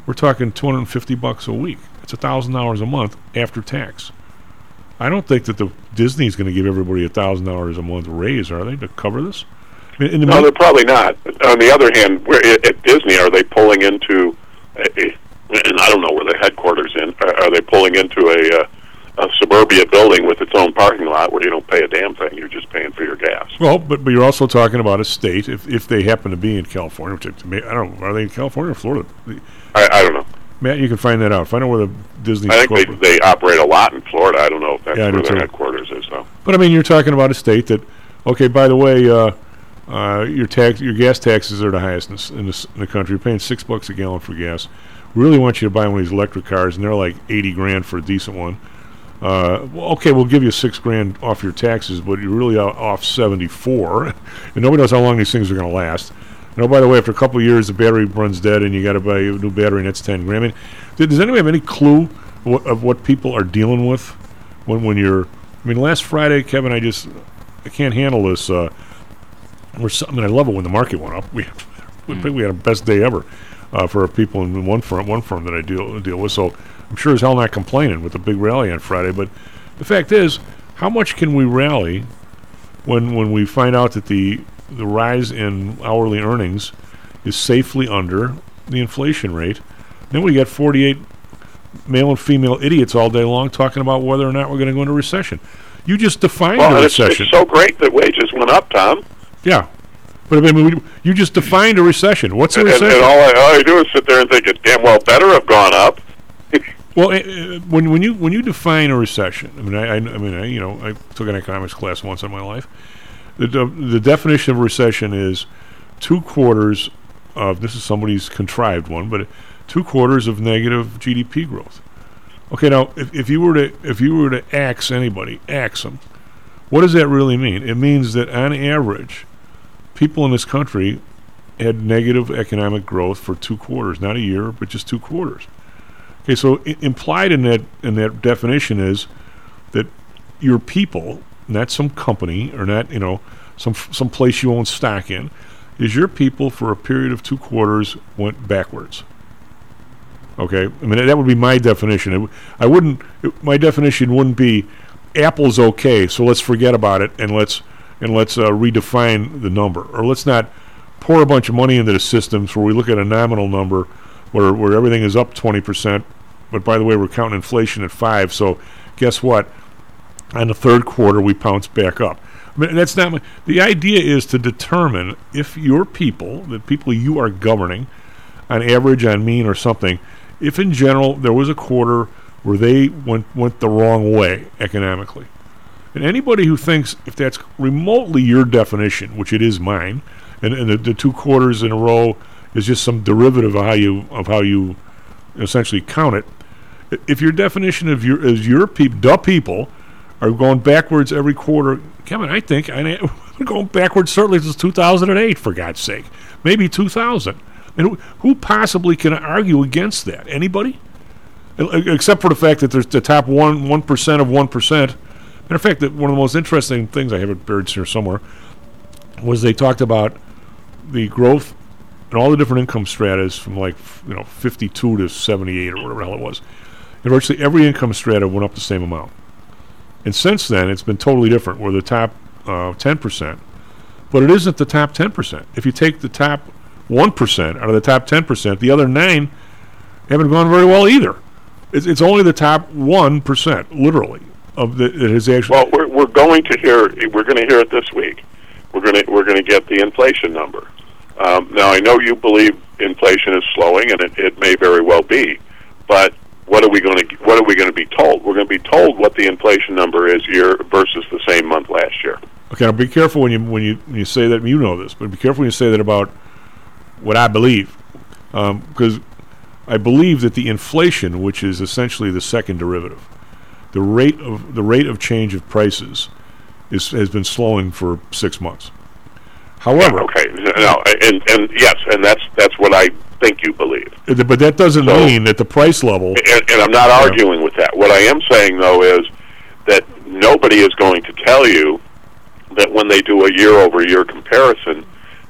we're talking two hundred and fifty bucks a week. It's a thousand dollars a month after tax. I don't think that the Disney's going to give everybody a thousand dollars a month raise, are they, to cover this? In the No, they're probably not. On the other hand, where at Disney, are they pulling into? A, and I don't know where the headquarters in. Are, are they pulling into a, uh, a suburbia building with its own parking lot where you don't pay a damn thing? You're just paying for your gas. Well, but but you're also talking about a state if if they happen to be in California, which I don't know, are they in California or Florida? I, I don't know. Matt, you can find that out. Find out where the Disney. I think they, they operate a lot in Florida. I don't know if that's Yeah, where their too. headquarters is, though. But I mean, you're talking about a state that, okay, by the way, uh, uh, your tax, your gas taxes are the highest in, this, in, this, in the country. You're paying six bucks a gallon for gas. Really want you to buy one of these electric cars, and they're like eighty grand for a decent one. Uh, well, okay, we'll give you six grand off your taxes, but you're really off seventy four, and nobody knows how long these things are going to last. Know, by the way, after a couple of years, the battery runs dead, and you got to buy a new battery, and that's ten grand. I mean, does anyone have any clue of what people are dealing with when when you're? I mean, last Friday, Kevin, I just I can't handle this. Uh, we're so, I mean, I love it when the market went up. We we think we had a best day ever uh, for people in one firm one firm that I deal deal with. So I'm sure as hell not complaining with the big rally on Friday. But the fact is, how much can we rally when when we find out that the the rise in hourly earnings is safely under the inflation rate? Then we got 48 male and female idiots all day long talking about whether or not we're going to go into recession. You just defined Well, a recession. it's so great that wages went up, Tom. Yeah. But I mean, you just defined a recession. What's a And, recession? and all, I, all I do is sit there and think it damn well better have gone up. well, eh, eh, when when you when you define a recession, I mean, I, I, I mean, I, you know, I took an economics class once in my life. The de- the definition of recession is two quarters of this is somebody's contrived one, but two quarters of negative GDP growth. Okay, now if, if you were to if you were to ax anybody, ax them, what does that really mean? It means that on average, people in this country had negative economic growth for two quarters, not a year, but just two quarters. Okay, so I- implied in that in that definition is that your people, not some company or not you know some some place you own stock in, is your people for a period of two quarters went backwards. Okay, I mean that would be my definition. It, w- I wouldn't. It, my definition wouldn't be Apple's okay, so let's forget about it and let's and let's uh, redefine the number, or let's not pour a bunch of money into the systems where we look at a nominal number where where everything is up twenty percent, but by the way we're counting inflation at five. So guess what? On the third quarter we pounce back up. I mean, that's not my, the idea. Is to determine if your people, the people you are governing, on average, on mean, or something, if in general there was a quarter where they went went the wrong way economically. And anybody who thinks if that's remotely your definition, which it is mine, and, and the, the two quarters in a row is just some derivative of how you of how you essentially count it. If your definition of your is your people, people, are going backwards every quarter, Kevin, I think I we're going backwards certainly since 2008, for God's sake, maybe 2000. And who, who possibly can argue against that? Anybody? Except for the fact that there's the top one one percent of one percent. Matter of fact, that one of the most interesting things I have it buried here somewhere was they talked about the growth in all the different income stratas from like you know 52 to 78 or whatever the hell it was. And virtually every income strata went up the same amount. And since then, it's been totally different. We're the top uh, 10%, but it isn't the top 10%. If you take the top 1% out of the top 10%, the other nine haven't gone very well either. It's, it's only the top 1%, literally, of the, that actually. Well, we're we're going to hear we're going to hear it this week. We're going to we're going to get the inflation number. Um, now I know you believe inflation is slowing, and it, it may very well be, but what are we going to what are we going to be told? We're going to be told what the inflation number is year versus the same month last year. Okay, now be careful when you when you when you say that. You know this, but be careful when you say that about what I believe, because I believe that the inflation, which is essentially the second derivative, the rate of the rate of change of prices, is has been slowing for six months. However, Okay, no, and and yes, and that's that's what I think you believe. but that doesn't mean that the price level. And, and I'm not arguing with that. What I am saying though is that nobody is going to tell you that when they do a year-over-year comparison,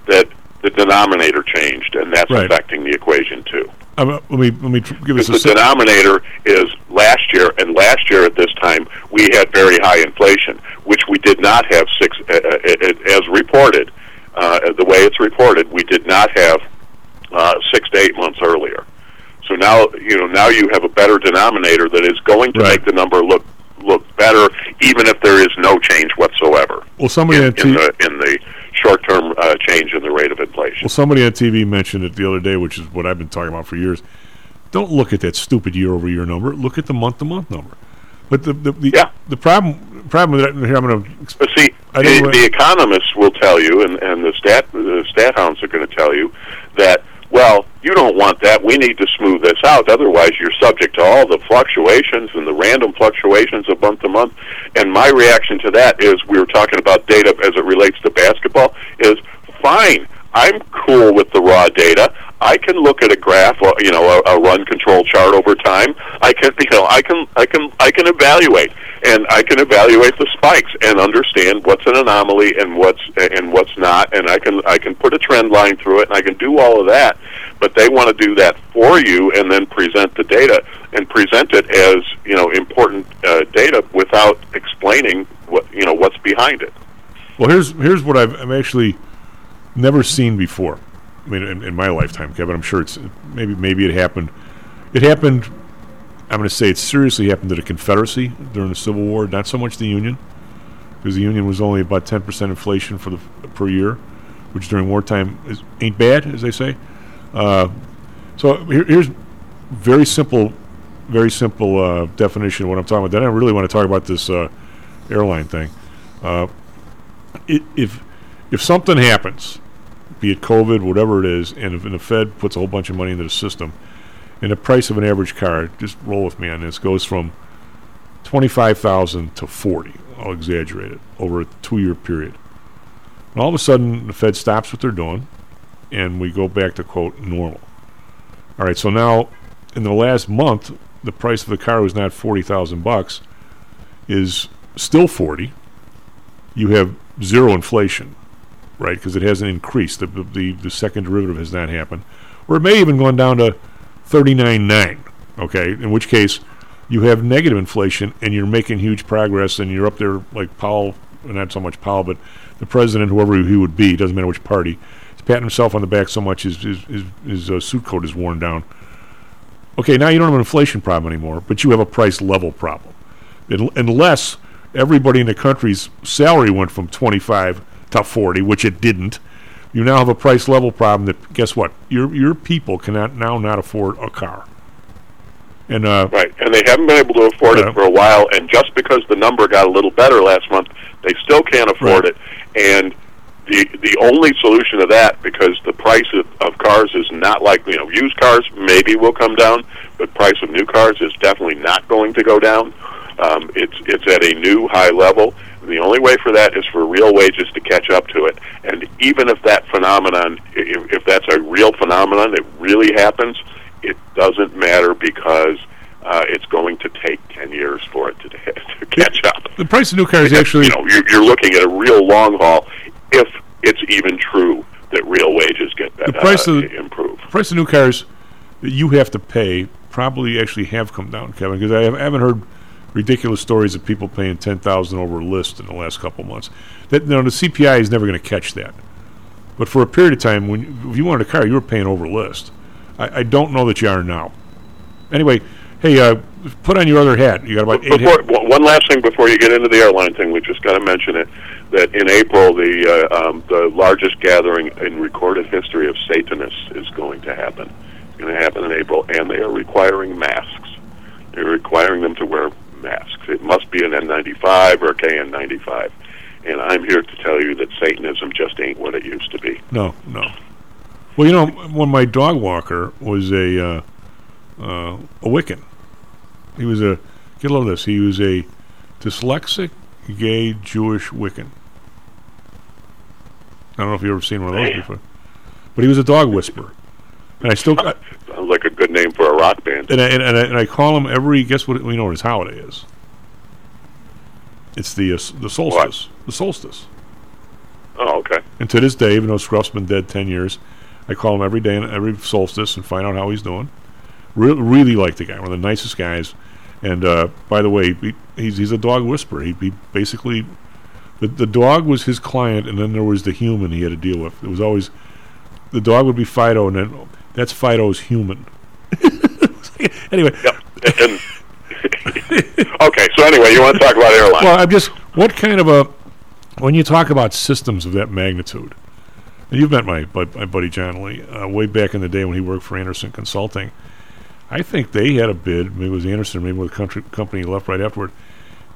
that the denominator changed, and that's Right. affecting the equation too. Um, let me let me give us Because a the denominator is last year, and last year at this time we had very high inflation, which we did not have six uh, uh, uh, as reported. Uh, the way it's reported, we did not have uh, six to eight months earlier. So now you know now you have a better denominator that is going to make the number look look better, even if there is no change whatsoever Well, somebody in T- the in the short term uh, change in the rate of inflation. Well, somebody on TV mentioned it the other day, which is what I've been talking about for years. Don't look at that stupid year-over-year number. Look at the month-to-month number. But the the the, the problem problem with that here I'm going to see, the, the economists will tell you, and, and the stat the stat hounds are going to tell you that well, you don't want that. We need to smooth this out. Otherwise, you're subject to all the fluctuations and the random fluctuations of month to month. And my reaction to that is, we were talking about data as it relates to basketball. Is fine. I'm cool with the raw data. I can look at a graph, or, you know, a, a run control chart over time. I can, you know, I can, I can, I can evaluate, and I can evaluate the spikes and understand what's an anomaly and what's and what's not, and I can, I can put a trend line through it, and I can do all of that. But they want to do that for you, and then present the data and present it as you know important uh, data without explaining what you know what's behind it. Well, here's here's what I've, I've actually never seen before. I mean, in, in my lifetime, Kevin. I'm sure it's maybe maybe it happened. It happened. I'm going to say it seriously happened to the Confederacy during the Civil War, not so much the Union, because the Union was only about 10 percent inflation for the per year, which during wartime is, ain't bad, as they say. Uh, so here, here's very simple, very simple uh, definition of what I'm talking about. Then I really want to talk about this uh, airline thing. Uh, i if if something happens, be it COVID, whatever it is, and if and the Fed puts a whole bunch of money into the system, and the price of an average car, just roll with me on this, goes from twenty five thousand to forty. I'll exaggerate it over a two year period. And all of a sudden, the Fed stops what they're doing, and we go back to quote normal. All right, so now in the last month, the price of the car was not forty thousand bucks, is still forty. You have zero inflation. Right? Because it hasn't increased. The, the the second derivative has not happened, or it may even gone down to thirty nine nine. Okay, in which case you have negative inflation and you're making huge progress and you're up there like Powell, not so much Powell, but the president, whoever he would be, doesn't matter which party, he's patting himself on the back so much his his his, his uh, suit coat is worn down. Okay, now you don't have an inflation problem anymore, but you have a price level problem, unless everybody in the country's salary went from 25 to 40, which it didn't. You now have a price level problem that guess what? Your your people cannot now not afford a car. And uh, Right, and they haven't been able to afford Yeah. it for a while. And just because the number got a little better last month, they still can't afford it. And the the only solution to that, because the price of, of cars is not like you know used cars maybe will come down, but price of new cars is definitely not going to go down. Um, it's it's at a new high level. The only way for that is for real wages to catch up to it. And even if that phenomenon, if, if that's a real phenomenon, it really happens, it doesn't matter because uh, it's going to take 10 years for it to, to catch up. the price of new cars actually You know, you're, you're looking at a real long haul if it's even true that real wages get the price uh, of improve. the price of new cars that you have to pay probably actually have come down, Kevin, because I, have, I haven't heard ridiculous stories of people paying ten thousand over a list in the last couple months. That you know, the CPI is never going to catch that. But for a period of time, when if you wanted a car, you were paying over list. I, I don't know that you are now. Anyway, hey, uh, put on your other hat. You got about eight. Before, one one last thing before you get into the airline thing, we just got to mention it. That in April, the uh, um, the largest gathering in recorded history of Satanists is going to happen. It's going to happen in April, and they are requiring masks. They're requiring them to wear masks. It must be an N95 or a KN95. And I'm here to tell you that Satanism just ain't what it used to be. No, no. Well, you know, when my dog walker was a uh, uh, a Wiccan, he was a get a load of this. He was a dyslexic, gay Jewish Wiccan. I don't know if you've ever seen one of those before, but he was a dog whisperer, and I still I, Sounds like a good name for a rock band. and I, and, I, and I call him every guess what we know what his holiday is. It's the uh, the solstice. The solstice. Oh, okay. And to this day, even though Scruff's been dead ten years, I call him every day and every solstice and find out how he's doing. Re- really like the guy, one of the nicest guys. And uh, by the way, he, he's he's a dog whisperer. He, he basically the the dog was his client, and then there was the human he had to deal with. It was always the dog would be Fido, and then that's Fido's human. anyway, And, okay, so anyway, you want to talk about airlines? well, I'm just what kind of a when you talk about systems of that magnitude, and you've met my, my, my buddy John Lee uh, way back in the day when he worked for Andersen Consulting. I think they had a bid. Maybe it was Andersen, maybe it was the country, company he left right afterward.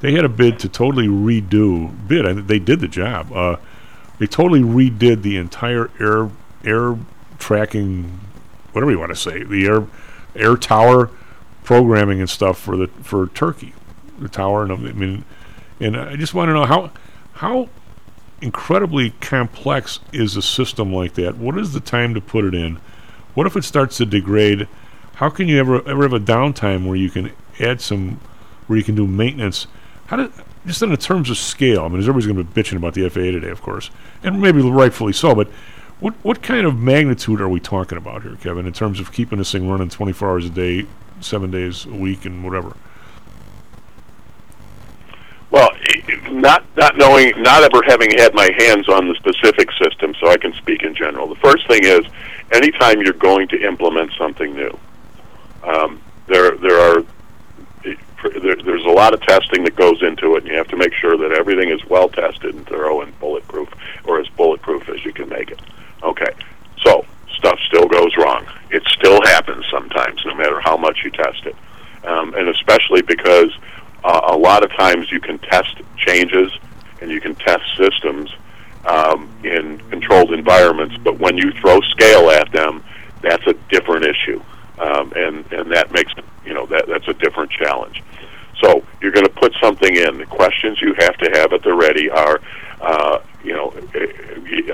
They had a bid to totally redo bid. I, they did the job. Uh, they totally redid the entire air air tracking, whatever you want to say, the air air tower programming and stuff for the for Turkey, the tower. And I mean, and I just want to know how how incredibly complex is a system like that? What is the time to put it in? What if it starts to degrade? How can you ever ever have a downtime where you can add some, where you can do maintenance? How just in the terms of scale? I mean, everybody's going to be bitching about the FAA today, of course, and maybe rightfully so. But what what kind of magnitude are we talking about here, Kevin, in terms of keeping this thing running 24 hours a day, seven days a week, and whatever? Well, not not knowing, not ever having had my hands on the specific system, so I can speak in general. The first thing is, anytime you're going to implement something new, um, there there are there, there's a lot of testing that goes into it, and you have to make sure that everything is well tested and thorough and bulletproof, or as bulletproof as you can make it. Okay, so stuff still goes wrong. It still happens sometimes, no matter how much you test it, um, and especially because uh, a lot of times you can test changes and you can test systems um, in controlled environments, but when you throw scale at them, that's a different issue, um, and and that makes you know that that's a different challenge. So you're going to put something in. The questions you have to have at the ready are, uh, you know,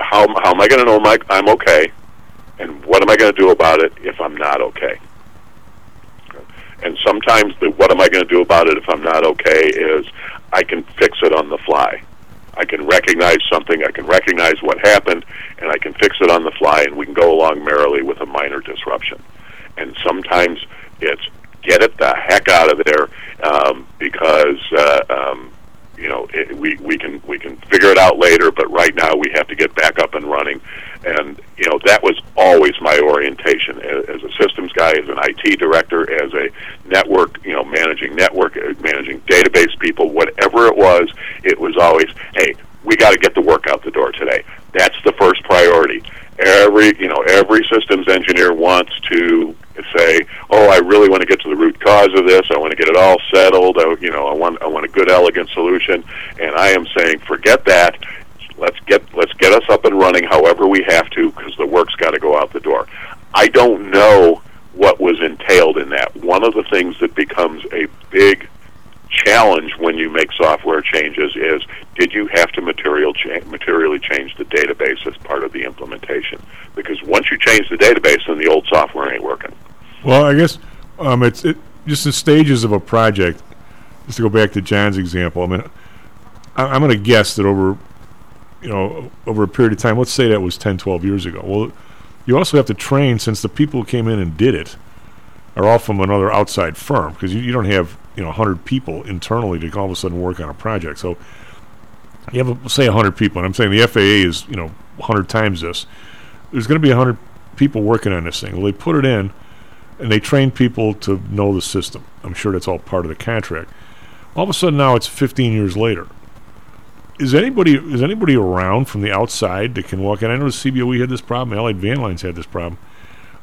how how am I going to know my, I'm okay, and what am I going to do about it if I'm not okay? And sometimes the what am I going to do about it if I'm not okay is I can fix it on the fly. I can recognize something, I can recognize what happened, and I can fix it on the fly, and we can go along merrily with a minor disruption. And sometimes it's get it the heck out of there um, because uh, um, you know it, we we can we can figure it out later, but right now we have to get back up and running. And you know that was always my orientation as, as a systems guy, as an IT director, as a network, you know, managing network, uh, managing database people, whatever it was. It was always, hey, we got to get the work out the door today. That's the first priority. Every you know every systems engineer wants to say, oh, I really want to get to the root cause of this. I want to get it all settled. I, you know, I want I want a good, elegant solution. And I am saying, forget that. Let's get let's get us up and running, however we have to, because the work's got to go out the door. I don't know what was entailed in that. One of the things that becomes a big challenge when you make software changes is did you have to material cha- materially change the database as part of the implementation? Because once you change the database, then the old software ain't working. Well, I guess um, it's it, just the stages of a project. Just to go back to John's example, I mean, I, I'm going to guess that over, you know, over a period of time, let's say that was 10, 12 years ago. Well, you also have to train since the people who came in and did it are all from another outside firm because you, you don't have you know 100 people internally to all of a sudden work on a project. So you have a, say 100 people, and I'm saying the FAA is you know 100 times this. There's going to be 100 people working on this thing. Well, they put it in, and they train people to know the system. I'm sure that's all part of the contract. All of a sudden now it's 15 years later. Is anybody is anybody around from the outside that can walk in? I know the CBOE had this problem. Allied Van Lines had this problem.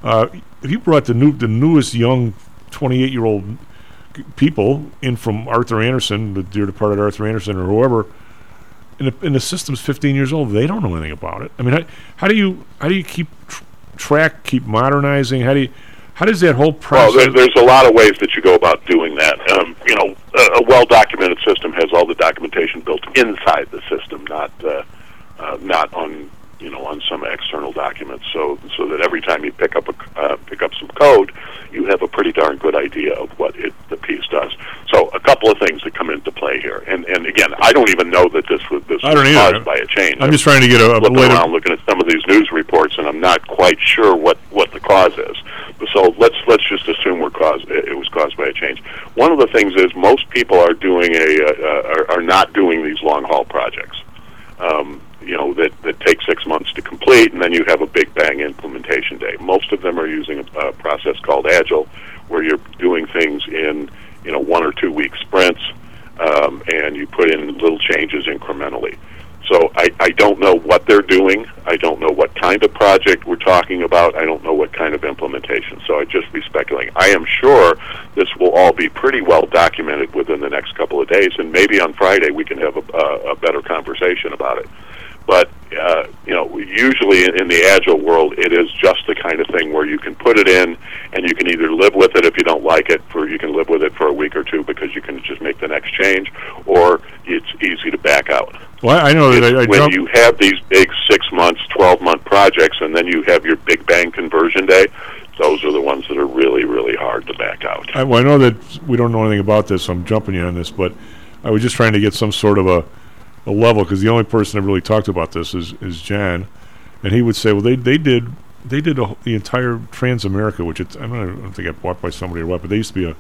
Uh, if you brought the new the newest young 28 year old people in from Arthur Andersen, the dear departed Arthur Andersen, or whoever, and the, and the system's 15 years old, they don't know anything about it. I mean, how, how do you how do you keep tr- track, keep modernizing? How do you how does that whole process? Well, there, there's a lot of ways that you go about doing that. Um, you know, a, a well-documented system has all the documentation built inside the system, not uh, uh, not on you know on some external documents. So so that every time you pick up a uh, pick up some code, you have a pretty darn good idea of what it, the piece does. So a couple of things that come into play here, and and again, I don't even know that this was this I don't was either. caused by a change. I'm just trying to get a, a looking later- around, looking at some of these news reports, and I'm not quite sure what what the cause is. But so let's let's just assume we're caused it was caused by a change. One of the things is most people are doing a uh, uh, are, are not doing these long haul projects. Um, you know that that take six months to complete, and then you have a big bang implementation day. Most of them are using a, a process called Agile, where you're doing things in you know one or two week sprints, um, and you put in little changes incrementally. So I, I don't know what they're doing. I don't know what kind of project we're talking about. I don't know what kind of implementation. So I'd just be speculating. I am sure this will all be pretty well documented within the next couple of days, and maybe on Friday we can have a, a, a better conversation about it. But uh, you know, usually in, the agile world, it is just the kind of thing where you can put it in, and you can either live with it if you don't like it, for you can live with it for a week or two because you can just make the next change, or it's easy to back out. Well, I know that I, I when jump- you have these big six months, twelve month projects, and then you have your big bang conversion day, those are the ones that are really, really hard to back out. I, well, I know that we don't know anything about this, so I'm jumping you on this, but I was just trying to get some sort of a, a level because the only person that really talked about this is, is John, and he would say, well, they they did they did a, the entire Transamerica, which it's, I don't, know, I don't think got bought by somebody or what, but they used to be a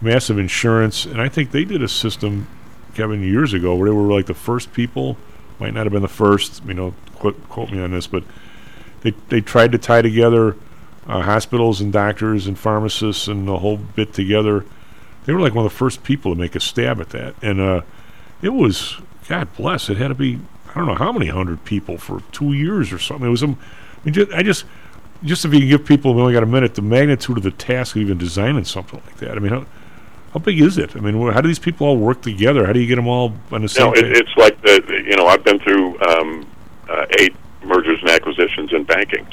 massive insurance, and I think they did a system, Kevin, years ago where they were like the first people, might not have been the first, you know, quote, quote me on this, but they they tried to tie together uh, hospitals and doctors and pharmacists and the whole bit together. They were like one of the first people to make a stab at that, and uh, it was God bless. It had to be I don't know how many hundred people for two years or something. It was um, I, mean, ju- I just just if you can give people we only got a minute the magnitude of the task of even designing something like that. I mean, how how big is it? I mean, wh- how do these people all work together? How do you get them all on the same No, it, it's like the the- you know I've been through um, uh, eight mergers and acquisitions in banking.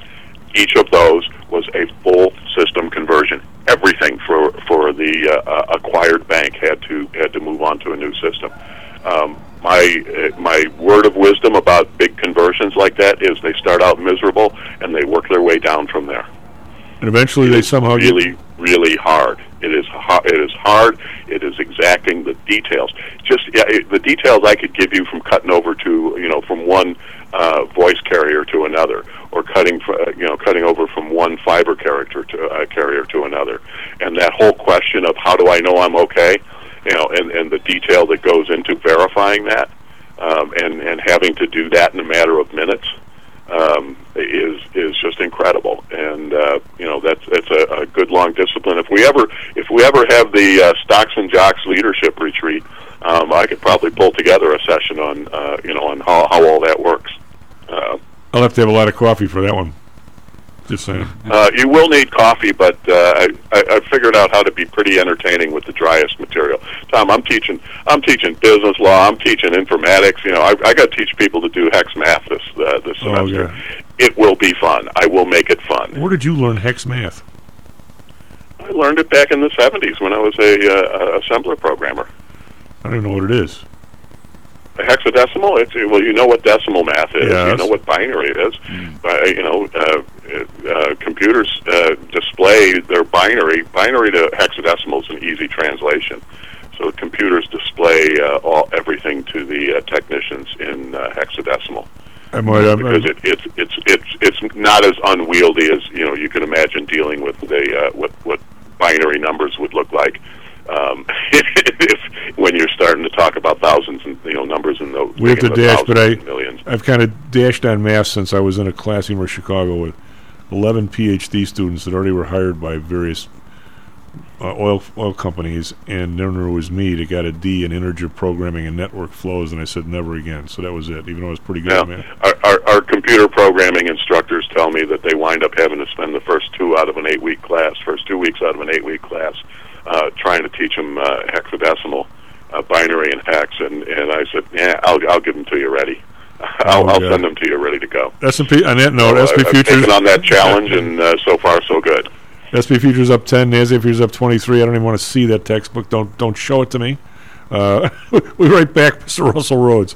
Each of those was a full system conversion. Everything for for the uh, uh, acquired bank had to had to move on to a new system. Um, my uh, my word of wisdom about big conversions like that is they start out miserable and they work their way down from there. and eventually they somehow get really really hard. It is hard hard. It is hard. It is exacting. The details, just yeah, it, the details I could give you from cutting over to you know from one uh, voice carrier to another, or cutting fr- uh, you know cutting over from one fiber character to uh, carrier to another, and that whole question of how do I know I'm okay, you know, and and the detail that goes into verifying that, um, and and having to do that in a matter of minutes um, is is just incredible, and uh, you know that's that's a, a good long discipline. If we ever if we ever have the uh, stocks and jocks leadership retreat, um, I could probably pull together a session on uh, you know on how, how all that works. Uh, I'll have to have a lot of coffee for that one. Just saying. uh, you will need coffee, but uh, I, I, figured out how to be pretty entertaining with the driest material. Tom, I'm teaching I'm teaching business law. I'm teaching informatics. You know, I, I got to teach people to do hex math this uh, this Oh, semester. yeah. It will be fun. I will make it fun. Where did you learn hex math? I learned it back in the '70s when I was a uh, assembler programmer. I don't even know what it is. A hexadecimal? It's well, you know what decimal math is. Yes. You know what binary is. Uh, you know, uh, uh, computers uh, display their binary. Binary to hexadecimal is an easy translation. So computers display uh, all everything to the uh, technicians in uh, hexadecimal. I might. I'm, because it, it's it's it's it's not as unwieldy as you know you can imagine dealing with the uh, what what binary numbers would look like um, if when you're starting to talk about thousands and you know numbers in those we have to dash, but I millions. I've kind of dashed on math since I was in a classroom in Chicago with 11 PhD students that already were hired by various uh, oil oil companies, and then there was me that got a D in integer programming and network flows, and I said never again. So that was it, even though I was pretty good at our, our, our computer programming instructors tell me that they wind up having to spend the first two out of an eight-week class, first two weeks out of an eight-week class, uh, trying to teach them uh, hexadecimal, uh, binary, and hex. And, and I said, yeah, I'll, I'll give them to you ready. I'll, Oh, I'll send them to you ready to go. S&P on that note, So, S&P I've futures on that challenge, and uh, so far so good. S&P futures up 10, Nasdaq futures up 23. I don't even want to see that textbook. Don't don't show it to me. Uh, we'll be right back, Mr. Russell Rhodes.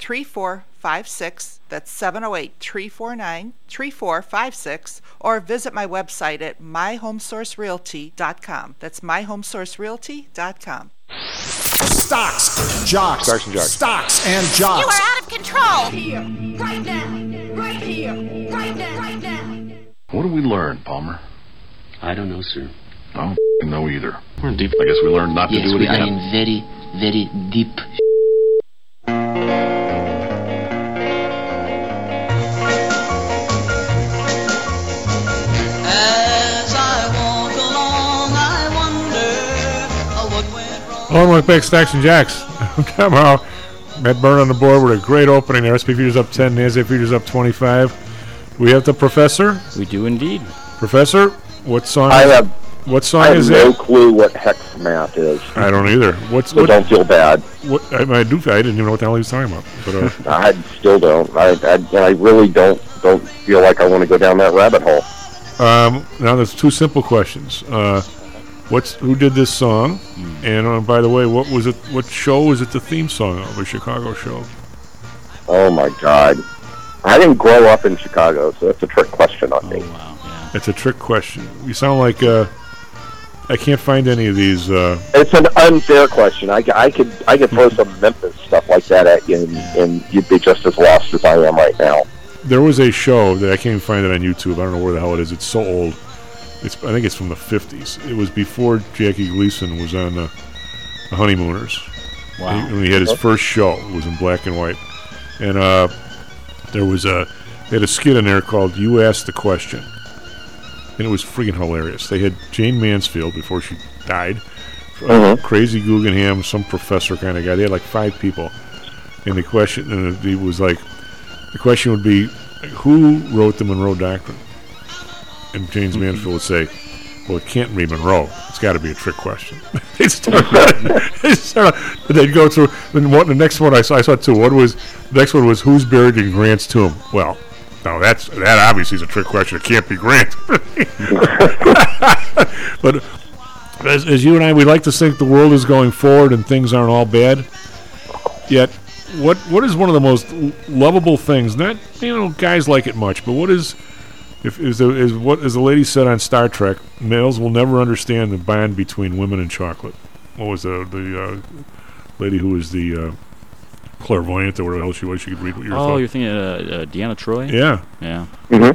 3456. That's 708 349 3456. Or visit my website at myhomesourcerealty.com. That's myhomesourcerealty.com. Stocks, jocks, Stocks and jocks. stocks and You jocks. are out of control. Here, right now, right here, right now, right now. What did we learn, Palmer? I don't know, sir. I don't know either. We're deep. I guess we learned not yes, to do it we again. are in very, very deep. Hello and welcome back, Stacks and Jacks. Tomorrow, Matt Byrne on the board with a great opening there. S&P Futures up 10, NASDAQ Futures up 25. We have the Professor. We do indeed. Professor, what song? I is, have- What song I have is no it? clue what hex math is. I don't either. What's So what? don't feel bad. What I, I do. I didn't even know what the hell he was talking about. But uh, I still don't. I, I I really don't don't feel like I want to go down that rabbit hole. Um, now there's two simple questions. Uh, what's who did this song? And uh, by the way, what was it? What show was it? The theme song of a Chicago show? Oh my God! I didn't grow up in Chicago, so that's a trick question on me. It's a trick question. You sound like uh, I can't find any of these. Uh, It's an unfair question. I, c- I could I could throw some Memphis stuff like that at you, and, and you'd be just as lost as I am right now. there was a show that I can't even find it on YouTube. I don't know where the hell it is. It's so old. It's I think it's from the 50s. It was before Jackie Gleason was on the, the Honeymooners. Wow. When he had his first show, it was in black and white, and uh, there was a they had a skit in there called "You Asked the Question," and it was freaking hilarious. They had Jayne Mansfield before she died, uh, Mhm. crazy Guggenheim, some professor kind of guy. They had like five people, and the question and it was like the question would be, who wrote the Monroe Doctrine? And James Mansfield would say, well, it can't be Monroe. It's got to be a trick question. they'd start, start, they'd go through. Then what? The next one I saw, I saw two. One was the next one was who's buried in Grant's tomb. Well, no, that's that obviously is a trick question. It can't be Grant. but as, as you and I, we like to think the world is going forward and things aren't all bad. Yet, what what is one of the most lovable things? Not you know, guys like it much, but what is if is the, is what as the lady said on Star Trek, males will never understand the bond between women and chocolate. What was the the uh, lady who was the uh, clairvoyant or whatever the hell she was? She could read what you were Oh, thought. you're thinking uh, uh, Deanna Troi? Yeah. Yeah.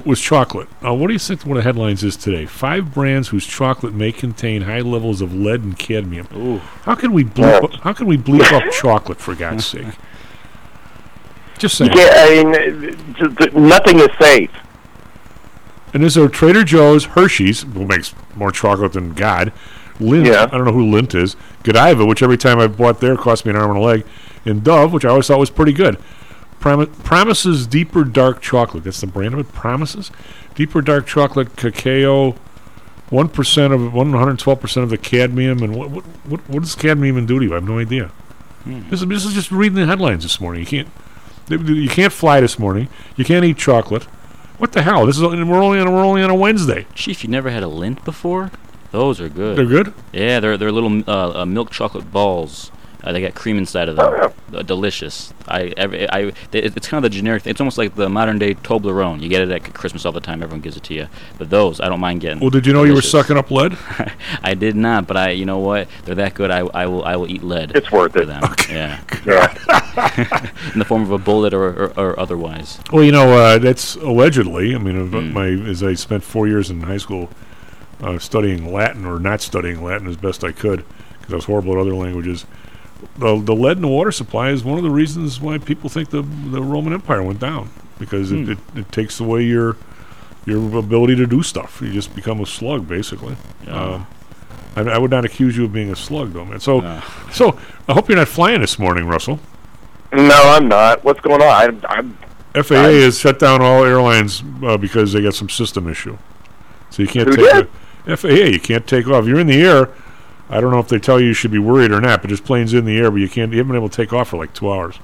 Was chocolate. Uh, what do you think one of the headlines is today? Five brands whose chocolate may contain high levels of lead and cadmium. Ooh. How can we bleep up, how can we bleep up chocolate for God's sake? Just saying. Yeah, I mean, th- th- nothing is safe. And is there Trader Joe's, Hershey's, who makes more chocolate than God, Lindt, yeah. I don't know who Lindt is, Godiva, which every time I bought there cost me an arm and a leg, and Dove, which I always thought was pretty good. Prom- Promises Deeper Dark Chocolate. That's the brand of it. Promises Deeper Dark Chocolate Cacao. One percent of one hundred twelve percent of the cadmium, and what what what, what does cadmium even do to you? I have no idea. Hmm. This, is, this is just reading the headlines this morning. You can't you can't fly this morning. You can't eat chocolate. What the hell? This is and we're only on we're only on a Wednesday. Chief, you never had a Lindt before? Those are good. They're good? Yeah, they're they're little uh, uh, milk chocolate balls. Uh, they got cream inside of them. Uh, delicious. I, every, I, it, it's kind of the generic thing. It's almost like the modern day Toblerone. You get it at Christmas all the time. Everyone gives it to you. But those, I don't mind getting. Well, did you know you were sucking up lead? I did not, but I, you know what? They're that good. I, I will, I will eat lead. It's worth it. Them. Yeah. Yeah. In the form of a bullet or, or, or otherwise. Well, you know, uh, that's allegedly. I mean, uh, my as I spent four years in high school uh, studying Latin or not studying Latin as best I could because I was horrible at other languages. The, the lead in the water supply is one of the reasons why people think the the Roman Empire went down because Hmm. it, it, it takes away your your ability to do stuff. You just become a slug, basically. Yeah. Um, I, I would not accuse you of being a slug, though, man. So, No. so I hope you're not flying this morning, Russell. No, I'm not. What's going on? I, I'm. FAA I'm- has shut down all airlines uh, because they got some system issue. So you can't Who take did? a, FAA. You can't take off. You're in the air. I don't know if they tell you you should be worried or not, but this plane's in the air, but you can't. You haven't been able to take off for like two hours.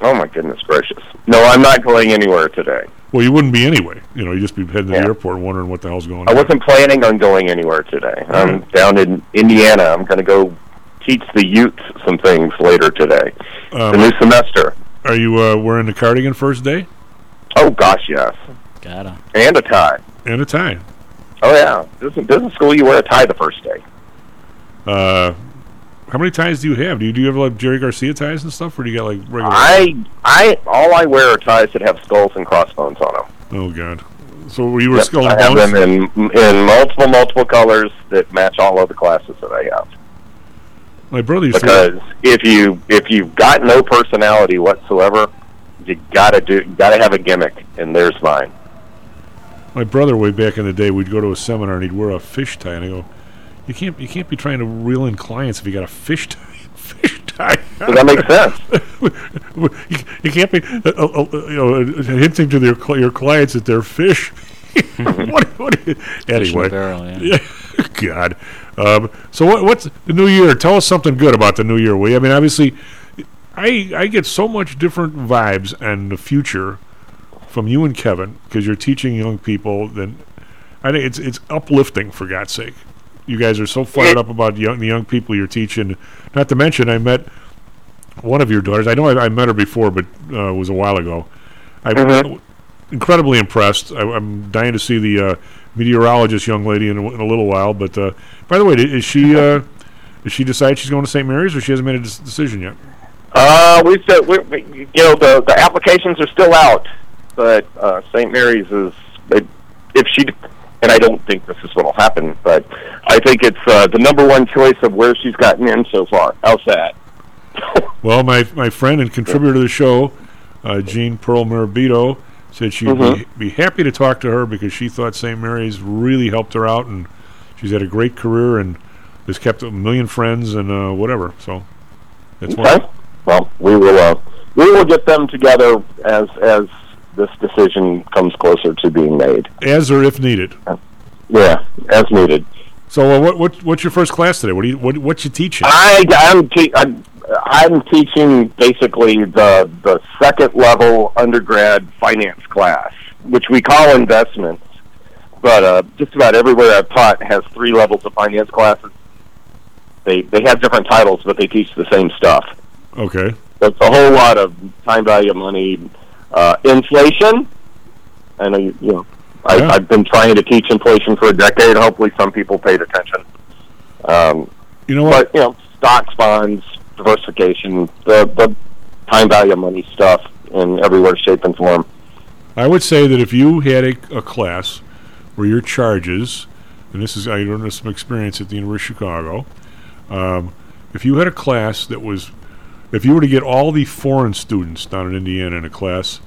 Oh my goodness gracious! No, I'm not going anywhere today. Well, you wouldn't be anyway. You know, you would just be heading to the airport wondering what the hell's going on. I wasn't planning on going anywhere today. I'm down in Indiana. I'm going to go teach the Utes some things later today. Um, the new semester. Are you uh, wearing the cardigan first day Oh gosh, yes, Gotta. and a tie. and a tie? Oh yeah, business, business school. You wear a tie the first day. Uh, how many ties do you have? Do you do you have like Jerry Garcia ties and stuff, or do you got like regular? I, I, all I wear are ties that have skulls and crossbones on them. Oh God, So you were Yep, skull I and have bones. them in in multiple multiple colors that match all of the classes that I have. My brother used Because to. if you if you've got no personality whatsoever, you gotta do gotta have a gimmick, and there's mine. My brother, way back in the day, we'd go to a seminar and he'd wear a fish tie, and I go, "You can't, you can't be trying to reel in clients if you got a fish tie." Fish tie. Does that make sense? you, you can't be, uh, uh, uh, you know, hinting to their cl- your clients that they're fish. what, what, anyway, barrel, yeah. God. Um, so what, what's the new year? Tell us something good about the new year. Will you? I mean, obviously, I I get so much different vibes and the future from you and Kevin because you're teaching young people. Then I think it's it's uplifting for God's sake. You guys are so fired up about young, the young people you're teaching. Not to mention, I met one of your daughters. I know I, I met her before, but uh, it was a while ago. I'm incredibly impressed. I, I'm dying to see the uh, meteorologist young lady in a, in a little while. But uh, by the way, is she uh, is she decide she's going to St. Mary's, or she hasn't made a des- decision yet? Uh, we said we, we, you know the the applications are still out, but uh, St. Mary's is it, if she and I don't think this is what will happen, but think it's uh, the number one choice of where she's gotten in so far. How's that? Well, my my friend and contributor to the show, uh, Jean Pearl Marabito, said she'd Mhm. be, be happy to talk to her because she thought St. Mary's really helped her out, and she's had a great career and has kept a million friends and uh, whatever. So that's Okay. why. Well, we will uh, we will get them together as as this decision comes closer to being made. As or if needed. Yeah, as needed. So uh, what what what's your first class today? What do you what what you teaching? I, I'm, te- I'm I'm teaching basically the the second level undergrad finance class, which we call investments. But uh, just about everywhere I've taught has three levels of finance classes. They they have different titles, but they teach the same stuff. Okay. So it's a whole lot of time value of money, uh, inflation. I know you, you know. I, Yeah. I've been trying to teach inflation for a decade. Hopefully, some people paid attention. Um, you know what? But you know, stocks, bonds, diversification, the the time value of money stuff in every way, shape, and form. I would say that if you had a, a class where your charges, and this is I learned this from experience at the University of Chicago, um, if you had a class that was, if you were to get all the foreign students down in Indiana in a class,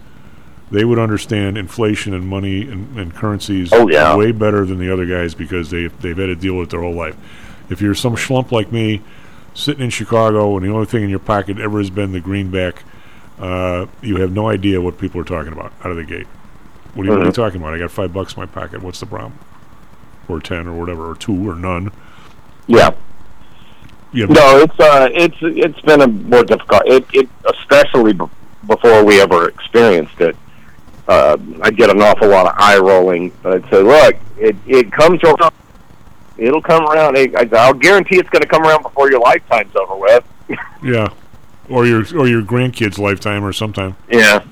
they would understand inflation and money and, and currencies Oh, yeah. way better than the other guys because they they've had to deal with it their whole life. If you're some schlump like me, sitting in Chicago and the only thing in your pocket ever has been the greenback, uh, you have no idea what people are talking about out of the gate. What are, you, what are you Mhm. talking about? I got five bucks in my pocket. What's the problem? Or ten, or whatever, or two, or none. Yeah. Yeah. No, it's uh, it's it's been a more difficult. It, it especially b- before we ever experienced it. Uh, I'd get an awful lot of eye rolling, but I'd say, "Look, it it comes around. It'll come around. I- I'll guarantee it's going to come around before your lifetime's over with." Yeah. Or your or your grandkids' lifetime, or sometime. Yeah,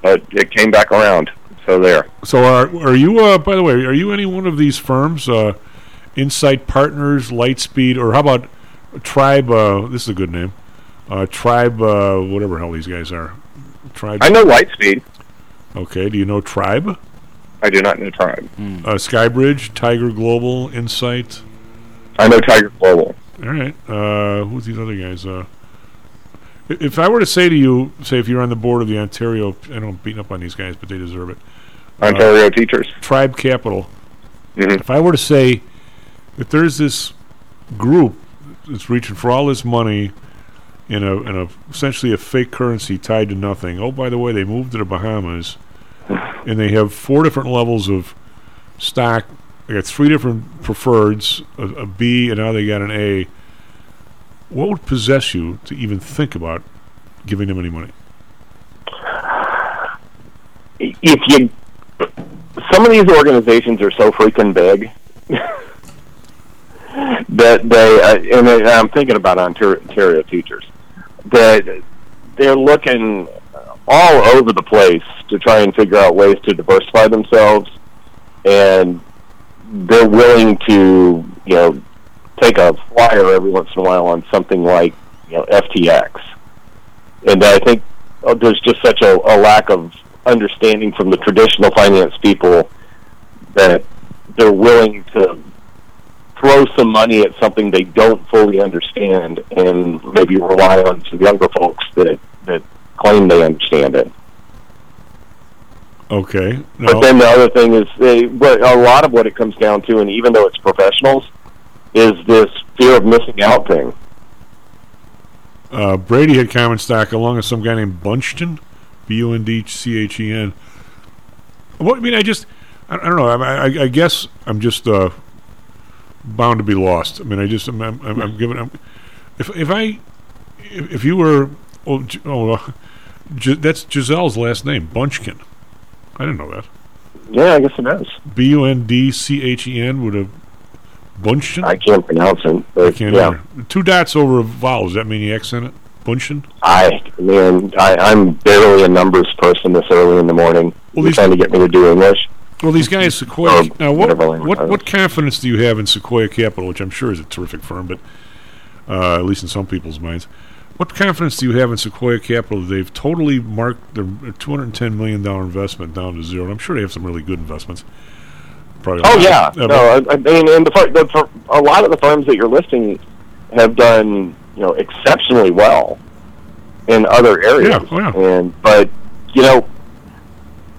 but it came back around. So there. So are are you? Uh, by the way, are you any one of these firms? Uh, Insight Partners, Lightspeed, or how about Tribe? Uh, this is a good name. Uh, Tribe, uh, whatever hell these guys are. Tribe. I know Lightspeed. Okay. Do you know Tribe? I do not know Tribe. Uh, Skybridge, Tiger Global, Insight. I know Tiger Global. All right. Uh, who's these other guys? Uh, if I were to say to you, say if you're on the board of the Ontario, I know I'm beating up on these guys, but they deserve it. Ontario teachers. Tribe Capital. Mhm. If I were to say that there's this group that's reaching for all this money in a in a essentially a fake currency tied to nothing. Oh, by the way, they moved to the Bahamas, and they have four different levels of stock. They got three different preferreds, a, a B, and now they got an A. What would possess you to even think about giving them any money? If you, some of these organizations are so freaking big that they, uh, and I- I'm thinking about Ontario, Ontario teachers, that they're looking all over the place to try and figure out ways to diversify themselves, and they're willing to, you know, take a flyer every once in a while on something like, you know, FTX. And I think uh, there's just such a, a lack of understanding from the traditional finance people that they're willing to throw some money at something they don't fully understand and maybe rely on some younger folks that that claim they understand it. Okay. No. But then the other thing is, they, what a lot of what it comes down to, and even though it's professionals, is this fear of missing out thing. Uh, Brady had common stock along with some guy named Bunchton, B U N D C H E N. What I mean, I just, I, I don't know. I, I, I guess I'm just uh, bound to be lost. I mean, I just, I'm, I'm, I'm, I'm giving. I'm, if if I, if, if you were, oh, oh uh, G- that's Giselle's last name, Bunchkin. I didn't know that. Yeah, I guess it is. B U N D C H E N would have Bunchton. I can't pronounce it. I can't yeah, either. Two dots over a vowel. Does that mean you accent it? Bunchton. I man, I, I'm barely a numbers person this early in the morning. Well, You're these- trying to get me to do English. Well, these guys, Sequoia. Or now, what what what confidence do you have in Sequoia Capital, which I'm sure is a terrific firm, but uh, at least in some people's minds, what confidence do you have in Sequoia Capital? that They've totally marked their 210 million dollar investment down to zero. And I'm sure they have some really good investments. Probably. Oh yeah, no, I, I mean, and the, the a lot of the firms that you're listing have done, you know, exceptionally well in other areas. Yeah, oh, yeah. And but you know,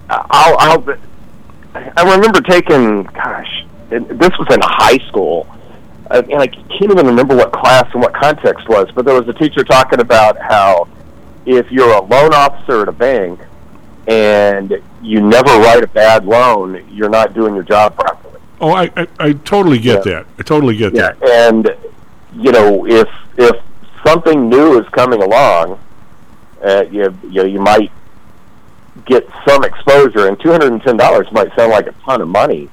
I'll, I'll I remember taking, gosh, and this was in high school, uh, and I can't even remember what class and what context was, but there was a teacher talking about how if you're a loan officer at a bank and you never write a bad loan, you're not doing your job properly. Oh, I, I, I totally get Yeah. that. I totally get Yeah, that. and you know if if something new is coming along, uh, you you, know, you might get some exposure, and two hundred and ten dollars might sound like a ton of money,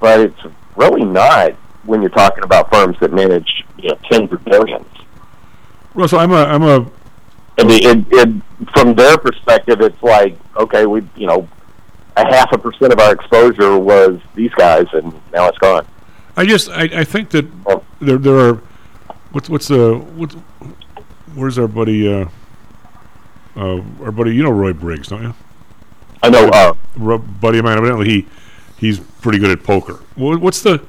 but it's really not when you're talking about firms that manage you know tens of billions. Russell, I'm a I'm a And it, it, it, from their perspective, it's like okay, we you know a half a percent of our exposure was these guys, and now it's gone. I just I, I think that Oh. there there are what's what's the what's, where's our buddy uh, uh our buddy you know Roy Briggs don't you? I know. Uh, buddy of mine evidently he he's pretty good at poker. What's the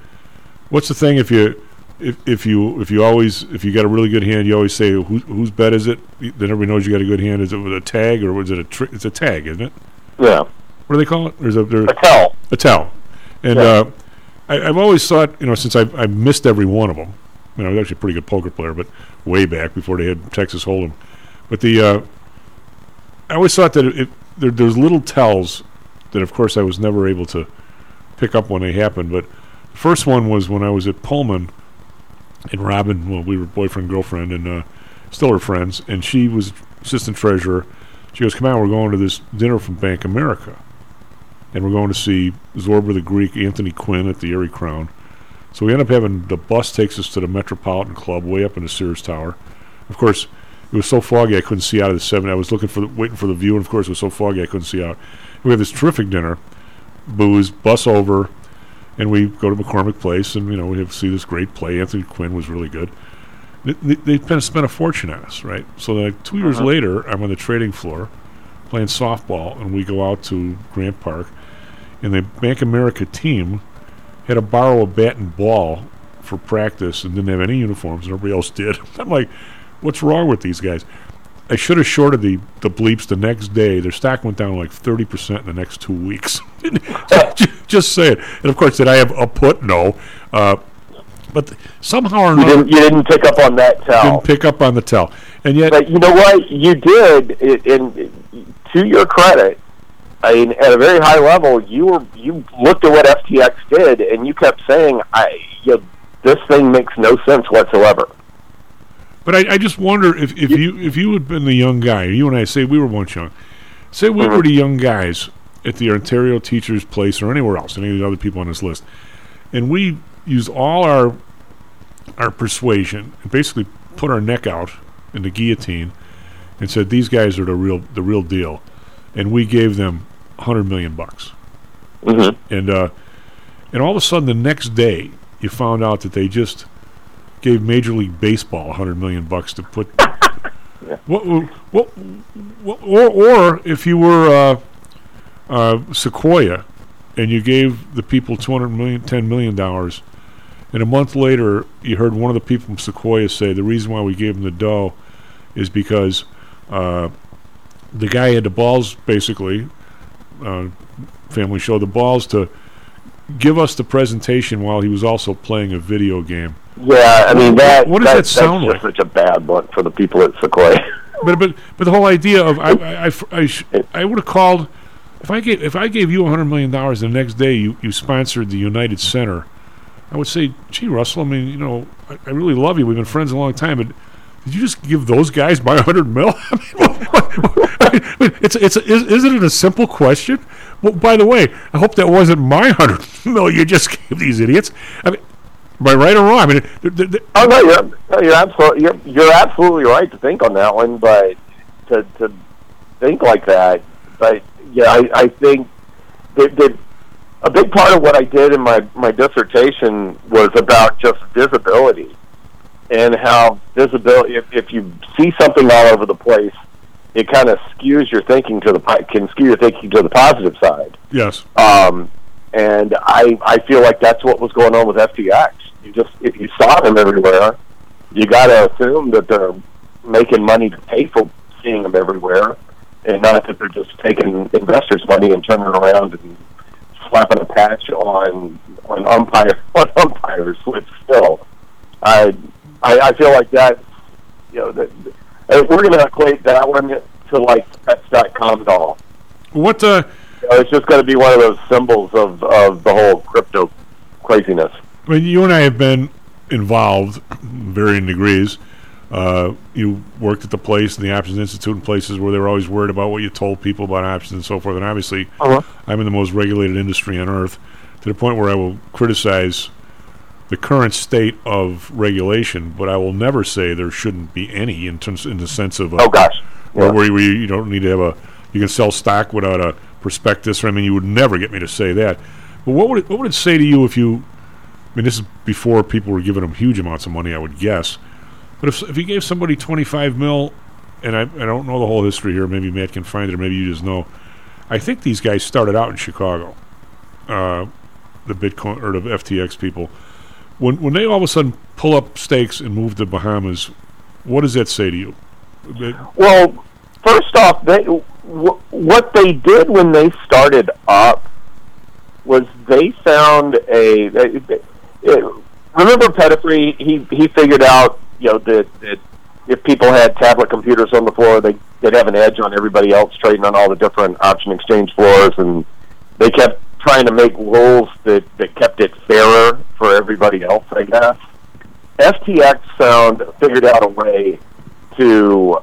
what's the thing if you if, if you if you always if you got a really good hand you always say who, whose bet is it? Then everybody knows you got a good hand. Is it with a tag or was it a trick? It's a tag, isn't it? yeah. What do they call it? There's a there's A tell. a tell. And Yeah. uh, I, I've always thought, you know, since I've, I've missed every one of them, you know, I was actually a pretty good poker player, but way back before they had Texas Hold'em. But the, uh, I always thought that it, there, there's little tells that, of course, I was never able to pick up when they happened. But the first one was when I was at Pullman, and Robin, well, we were boyfriend, girlfriend, and uh, still are friends, and she was assistant treasurer. She goes, come on, we're going to this dinner from Bank America and we're going to see Zorba the Greek, Anthony Quinn at the Arie Crown. So we end up having the bus takes us to the Metropolitan Club way up in the Sears Tower. Of course, it was so foggy I couldn't see out of the seven. I was looking for the, waiting for the view, and of course it was so foggy I couldn't see out. We have this terrific dinner, booze, bus over, and we go to McCormick Place, and you know we have see this great play. Anthony Quinn was really good. They, they, they spent a fortune on us, right? So like two years Uh-huh. later, I'm on the trading floor playing softball, and we go out to Grant Park, and the Bank America team had to borrow a bat and ball for practice and didn't have any uniforms, and everybody else did. I'm like, what's wrong with these guys? I should have shorted the, the bleeps the next day. Their stock went down like 30% in the next two weeks. Ju- Just say it. And of course, did I have a put? No. Uh, but th- somehow or You another, didn't, you didn't pick up on that tell. didn't pick up on the tell. And yet, But you know what? You did, And to your credit, I mean, at a very high level, you were you looked at what FTX did, and you kept saying, "I, you know, this thing makes no sense whatsoever." But I, I just wonder if, if you if you had been the young guy, you and I say we were once young, say we were the young guys at the Ontario Teachers Place or anywhere else, any of the other people on this list, and we used all our our persuasion and basically put our neck out in the guillotine and said these guys are the real the real deal, and we gave them hundred million bucks, Mhm. and uh, and all of a sudden the next day you found out that they just gave Major League Baseball a hundred million bucks to put. What, what, what, or, or if you were uh, uh, Sequoia, and you gave the people 200 million, 10 million dollars, and a month later you heard one of the people from Sequoia say the reason why we gave them the dough is because uh, the guy had the balls, basically, uh, family show the balls to give us the presentation while he was also playing a video game. Yeah, I mean that. What does that, that sound that's just such a bad one for the people at Sequoia. But but but the whole idea of I I, I, I, I would have called if I gave if I gave you hundred million dollars the next day you, you sponsored the United Center, I would say, gee Russell, I mean you know I, I really love you. We've been friends a long time, but did you just give those guys my hundred mil? I mean, I mean, it's it's is, isn't it a simple question? Well, by the way, I hope that wasn't my hundred mil you just gave these idiots. I mean, am I right or wrong? I mean, they're, they're, they're- Oh no, you're you're absolutely you're you're absolutely right to think on that one, but to to think like that, but yeah, I I think that, that a big part of what I did in my my dissertation was about just visibility and how visibility. If, if you see something all over the place, it kind of skews your thinking to the can skew your thinking to the positive side. yes. Um, and I I feel like that's what was going on with FTX. You just if you saw them everywhere, you got to assume that they're making money to pay for seeing them everywhere, and not that they're just taking investors' money and turning it around and slapping a patch on on umpire on umpires. Which still, I I, I feel like that. You know, that, we're going to equate that one to like Pets.com doll. What uh, You know, it's just going to be one of those symbols of of the whole crypto craziness. I mean, you and I have been involved, varying degrees. Uh, you worked at the place and the Options Institute in places where they were always worried about what you told people about options and so forth. And obviously, Uh-huh. I'm in the most regulated industry on earth to the point where I will criticize the current state of regulation, but I will never say there shouldn't be any in terms in the sense of Oh gosh, or Yeah. where you, where you you don't need to have a you can sell stock without a prospectus. Or I mean, you would never get me to say that. But what would it, what would it say to you if you? I mean, this is before people were giving them huge amounts of money, I would guess. But if if you gave somebody twenty five mil, and I I don't know the whole history here, maybe Matt can find it, or maybe you just know. I think these guys started out in Chicago, uh, the Bitcoin or the FTX people. When when they all of a sudden pull up stakes and move to Bahamas, what does that say to you? Well, first off, they w- what they did when they started up was they found a. remember Peterffy? He he figured out you know that, that if people had tablet computers on the floor, they they'd have an edge on everybody else trading on all the different option exchange floors, and they kept trying to make rules that that kept it fairer for everybody else. I guess. FTX found figured out a way to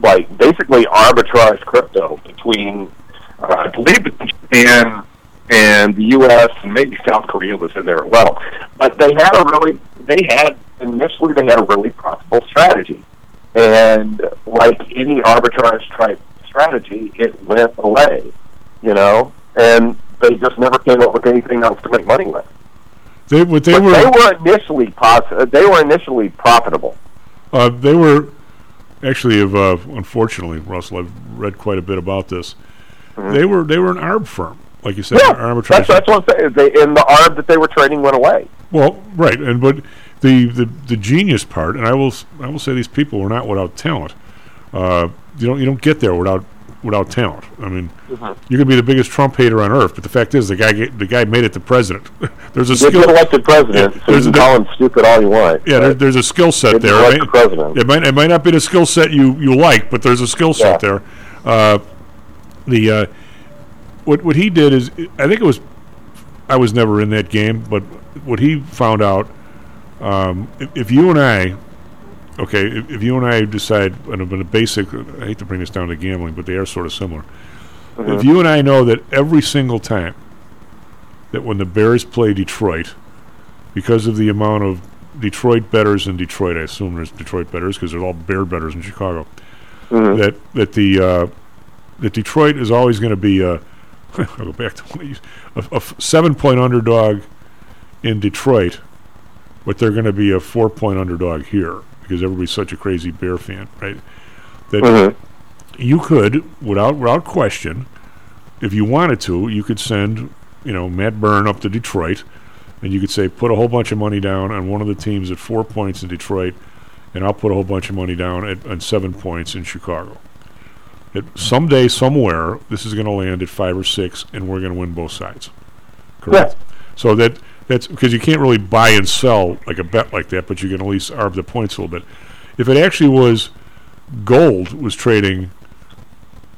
like basically arbitrage crypto between uh, I believe Japan and the U.S. and maybe South Korea was in there as well. But they had a really they had initially they had a really profitable strategy, and like any arbitrage type strategy, it went away, you know, and they just never came up with anything else to make money with. They they were they were initially pos- They were initially profitable. Uh, they were actually, have uh, unfortunately, Russell. I've read quite a bit about this. They were they were an arb firm, like you said, Yeah, arbitrage. that's, that's what I'm saying. They, and the arb that they were trading went away. Well, right, and but the, the the genius part, and I will I will say these people were not without talent. Uh, you don't you don't get there without without talent. I mean, Mhm. you could be the biggest Trump hater on earth, but the fact is, the guy get, the guy made it to president. there's a You skill. get elected president, Yeah, so you there's can a- call him stupid all you want. Yeah, there, there's a skill set there. the president. It might it might not be the skill set you, you like, but there's a skill set there. Uh, the uh, what what he did is I think it was I was never in that game, but what he found out um, if, if you and I okay if, if you and I decide and a basic I hate to bring this down to gambling, but they are sort of similar. If Mhm. you and I know that every single time that when the Bears play Detroit, because of the amount of Detroit betters in Detroit, I assume there's Detroit betters because there's all Bear betters in Chicago. Mhm. That that the uh, that Detroit is always going to be a I'll go back to one a, a f- seven point underdog in Detroit, but they're going to be a four point underdog here because everybody's such a crazy Bear fan, right? That Mhm. you could, without without question, if you wanted to, you could send you know, Matt Byrne up to Detroit, and you could say put a whole bunch of money down on one of the teams at four points in Detroit, and I'll put a whole bunch of money down at, at seven points in Chicago. That someday, somewhere, this is going to land at five or six, and we're going to win both sides. Correct. So that that's because you can't really buy and sell like a bet like that, but you can at least arb the points a little bit. If it actually was gold was trading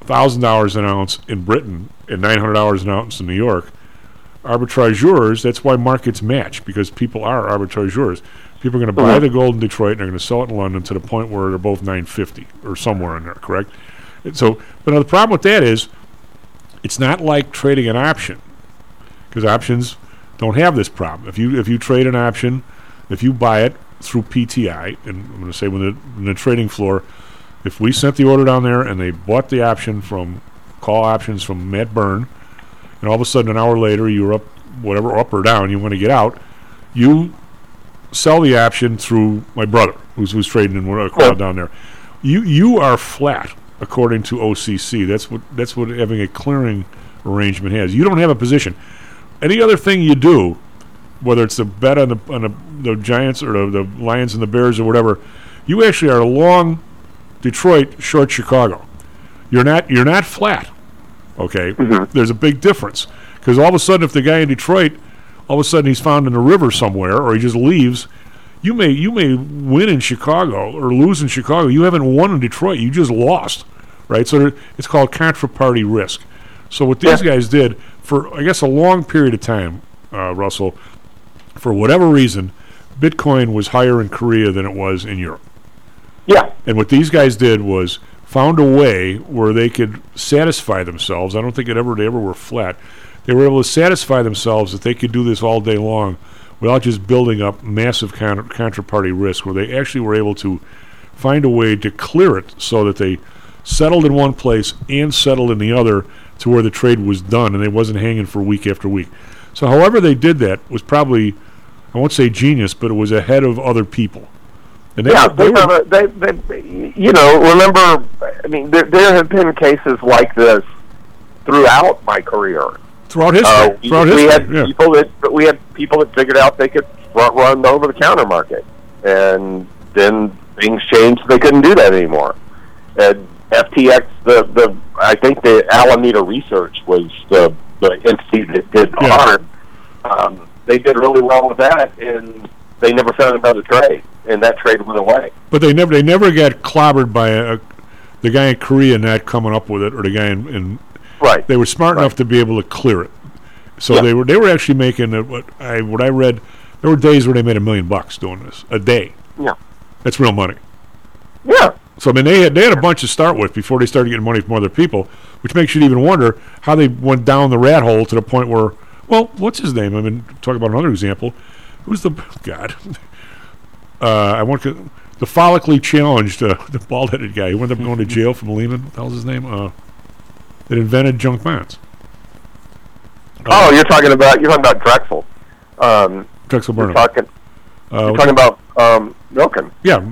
thousand dollars an ounce in Britain and nine hundred dollars an ounce in New York, arbitrageurs. That's why markets match because people are arbitrageurs. People are going to buy the gold in Detroit and they're going to sell it in London to the point where they're both nine fifty or somewhere in there. Correct. And so, but now the problem with that is, it's not like trading an option because options don't have this problem. If you if you trade an option, if you buy it through PTI, and I'm going to say when the, when the trading floor, if we sent the order down there and they bought the option from call options from Matt Byrne, and all of a sudden an hour later you're up whatever up or down you want to get out, you sell the option through my brother who's who's trading in a crowd down there. You you are flat according to OCC. That's what that's what having a clearing arrangement has. You don't have a position. Any other thing you do, whether it's a bet on the on the, the Giants or the, the Lions and the Bears or whatever, you actually are long Detroit, short Chicago. You're not you're not flat. Okay, mm-hmm. there's a big difference because all of a sudden, if the guy in Detroit, all of a sudden he's found in a river somewhere or he just leaves, you may you may win in Chicago or lose in Chicago. You haven't won in Detroit. You just lost, right? So there, it's called contra-party risk. So what these guys did for I guess a long period of time, uh, Russell, for whatever reason, Bitcoin was higher in Korea than it was in Europe. Yeah. And what these guys did was found a way where they could satisfy themselves. I don't think it ever they ever were flat. They were able to satisfy themselves that they could do this all day long without just building up massive contra- contraparty risk, where they actually were able to find a way to clear it so that they settled in one place and settled in the other to where the trade was done and they wasn't hanging for week after week. So, however they did that was probably, I won't say genius, but it was ahead of other people. And they, yeah, they they, were, have a, they, they, you know, remember, I mean, there, there have been cases like this throughout my career. throughout history. Uh, we, throughout we history, had yeah. people that we had people that figured out they could front run the over the counter market, and then things changed. They couldn't do that anymore. And FTX, the the I think the Alameda Research was the the entity that did Yeah. harm. Um, they did really well with that, and they never found another trade, and that trade went away. But they never they never got clobbered by a, the guy in Korea not coming up with it, or the guy in, in right. They were smart enough to be able to clear it. So Yeah. they were they were actually making a, what I what I read. There were days where they made a million bucks doing this a day. Yeah. That's real money. Yeah. So I mean, they had they had a bunch to start with before they started getting money from other people, which makes you even wonder how they went down the rat hole to the point where, well, what's his name? I mean, talk about another example. Who's the God? Uh, I want to, the follically challenged, uh, the bald-headed guy who ended up going to jail from Lehman. What the hell's his name? Uh, that invented junk bonds. Oh, you're talking about you're talking about Drexel. Um, Drexel you're talking Uh, you're talking about um, Milken. Yeah,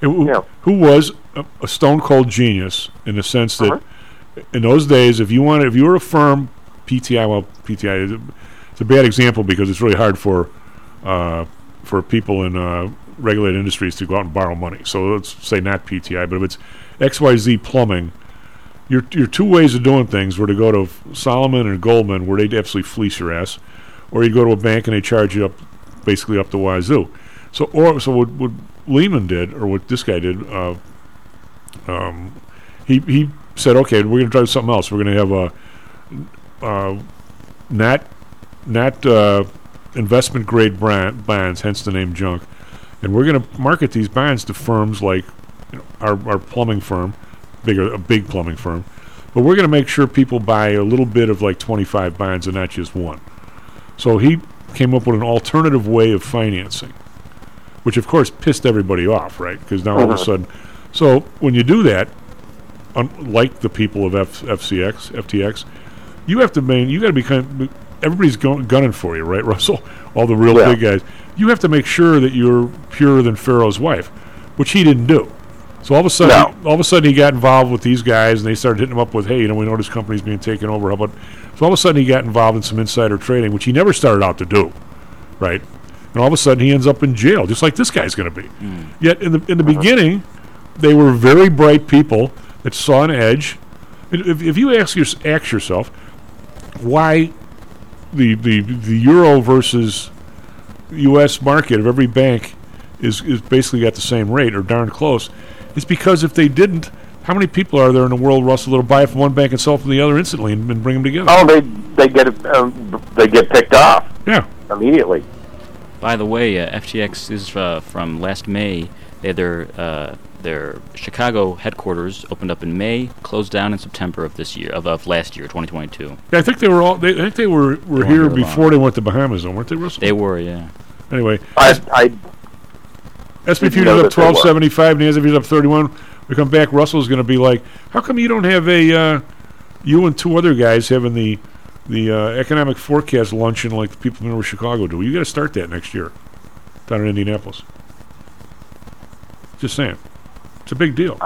who, who was a, a stone cold genius in the sense that Uh-huh. in those days, if you wanted, if you were a firm, PTI, well, PTI, is a- it's a bad example because it's really hard for uh, for people in uh, regulated industries to go out and borrow money. So let's say not PTI, but if it's XYZ Plumbing, your your two ways of doing things were to go to Salomon and Goldman, where they'd absolutely fleece your ass, or you'd go to a bank and they charge you up, basically up the wazoo. So or so what, what Lehman did, or what this guy did, uh, um, he he said, okay, we're going to try something else. We're going to have a uh, not not uh, investment grade brand bonds, hence the name junk, and we're going to market these bonds to firms like you know, our our plumbing firm, bigger a big plumbing firm, but we're going to make sure people buy a little bit of like 25 bonds and not just one. So he came up with an alternative way of financing, which of course pissed everybody off, right? Because now all of a Mhm. sudden, so when you do that, unlike the people of F- FCX, FTX, you have to main. You got to be kind. Of, everybody's go- gunning for you, right, Russell? All the real Yeah. big guys. You have to make sure that you're purer than Pharaoh's wife, which he didn't do. So all of a sudden, all of a sudden, he got involved with these guys, and they started hitting him up with, "Hey, you know, we know this company's being taken over. How about?" So all of a sudden, he got involved in some insider trading, which he never started out to do, right? And all of a sudden, he ends up in jail, just like this guy's going to be. Yet in the in the beginning, they were very bright people that saw an edge. If, if you ask, your, ask yourself why the, the the euro versus U.S. market of every bank is is basically at the same rate or darn close, it's because if they didn't, how many people are there in the world, Russell, that'll buy it from one bank and sell it from the other instantly and, and bring them together? Oh, they they get um, they get picked off. Yeah, immediately. By the way, uh, FTX is uh, from last May. They had their uh, their Chicago headquarters opened up in May, closed down in September of this year of, of last year, 2022. Yeah, I think they were all. They, I think they were were here wanted to before they went to Bahamas, though, weren't they, Russell? They were, yeah. Anyway, I, I S&P didn't futures up twelve seventy five, they twelve were. seventy five. Nasdaq futures up thirty one. We come back. Russell's going to be like, "How come you don't have a uh, you and two other guys having the the uh, economic forecast luncheon like the people in Chicago do? You got to start that next year down in Indianapolis." Just saying, it's a big deal.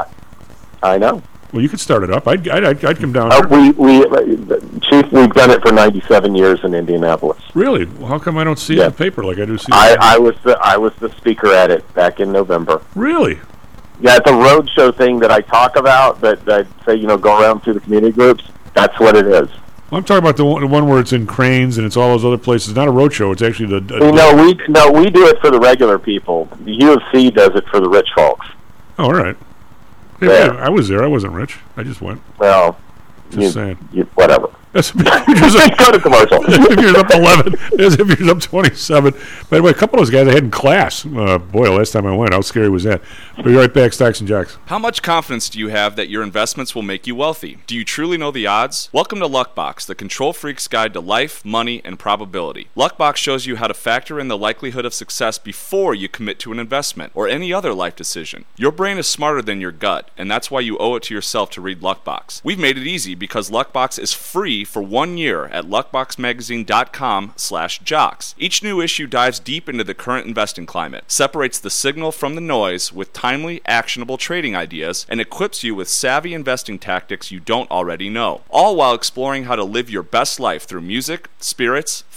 I know. Well, you could start it up. I'd I'd, I'd, I'd come down. Uh, we we uh, chief, we've done it for 97 years in Indianapolis. Really? Well, how come I don't see it in the paper like I do see? I. I was the I was the speaker at it back in November. Really? Yeah, it's a roadshow thing that I talk about. That I say, you know, go around to the community groups. That's what it is. I'm talking about the one, the one where it's in Crain's and it's all those other places. It's not a roadshow. It's actually the. Know, we no, we do it for the regular people. The U of C does it for the rich folks. Oh, all right. Yeah. wait, I was there. I wasn't rich. I just went. Well, Just you, saying. you, whatever. That's Go to commercial. if you're up 11, as if you're up 27. By the way, a couple of those guys I had in class. Uh, boy, last time I went, how scary was that? We'll be right back, Stocks and Jocks. How much confidence do you have that your investments will make you wealthy? Do you truly know the odds? Welcome to Luckbox, the control freak's guide to life, money, and probability. Luckbox shows you how to factor in the likelihood of success before you commit to an investment or any other life decision. Your brain is smarter than your gut, and that's why you owe it to yourself to read Luckbox. We've made it easy because Luckbox is free for one year at luckboxmagazine.com/jocks. Each new issue dives deep into the current investing climate, separates the signal from the noise with timely, actionable trading ideas, and equips you with savvy investing tactics you don't already know. All while exploring how to live your best life through music, spirits,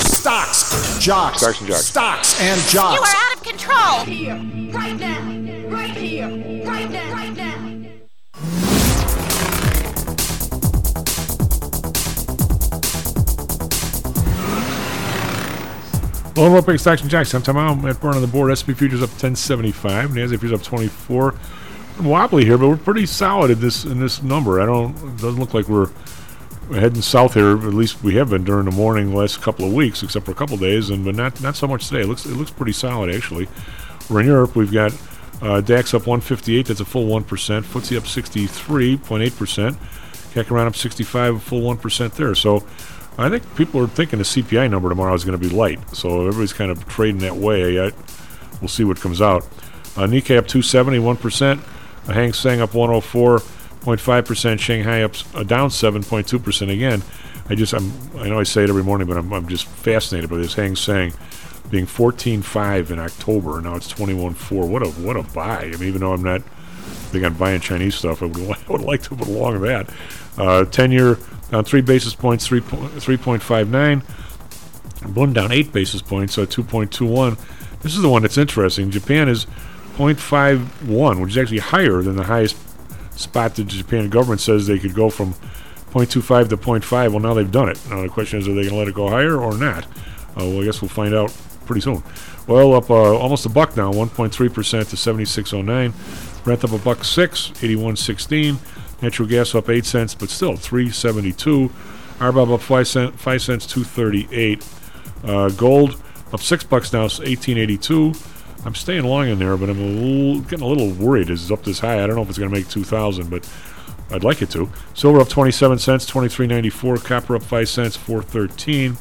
Stocks, jocks, stocks and jocks. Stocks and jocks. You are out of control. Right here, right now, right here, right now, right now. Lower opening stocks and jacks. I'm Tom I'm at Byrne on the board. S&P futures up 1075. Nasdaq futures up 24. Wobbly here, but we're pretty solid in this in this number. I don't. It doesn't look like we're heading south here. At least we have been during the morning the last couple of weeks, except for a couple of days, and but not not so much today. It looks it looks pretty solid actually. We're in Europe. We've got uh, DAX up 158. That's a full one percent. FTSE up 63.8 percent. CAC around up 65, a full one percent there. So. I think people are thinking the CPI number tomorrow is going to be light, so everybody's kind of trading that way. I, we'll see what comes out. Uh, Nikkei up 270, 1%. Uh, Hang Seng up 104.5%. Shanghai up uh, down 7.2% again. I just I'm I know I say it every morning, but I'm, I'm just fascinated by this Hang Seng being 14.5 in October, and now it's 21.4. What a what a buy! I mean, even though I'm not big on buying Chinese stuff, I would, I would like to belong that. Uh, 10 year down three basis points, 3, 3.59. Bund down eight basis points, so 2.21. This is the one that's interesting. Japan is 0.51, which is actually higher than the highest spot the Japan government says they could go from 0.25 to 0.5. Well, now they've done it. Now the question is, are they going to let it go higher or not? Uh, well, I guess we'll find out pretty soon. Well, up uh, almost a buck now, 1.3% to 76.09. Brent up a buck six, 81.16. Natural gas up 8 cents, but still 372. RBOB up 5, cent, 5 cents, 238. Uh, gold up 6 bucks now, 1882. I'm staying long in there, but I'm a little, getting a little worried. It's up this high. I don't know if it's going to make 2,000, but I'd like it to. Silver up 27 cents, 23.94. Copper up 5 cents, 413.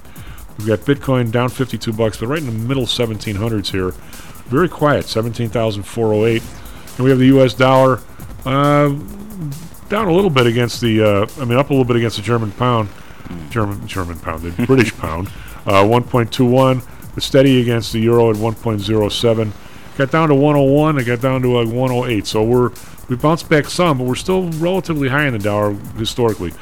We've got Bitcoin down 52 bucks, but right in the middle 1700s here. Very quiet, 17,408. And we have the U.S. dollar uh, down a little bit against the, uh, I mean, up a little bit against the German pound. German German pound, the British pound. Uh, 1.21, but steady against the euro at 1.07. Got down to 101. It got down to uh, 108. So we're we bounced back some, but we're still relatively high in the dollar historically.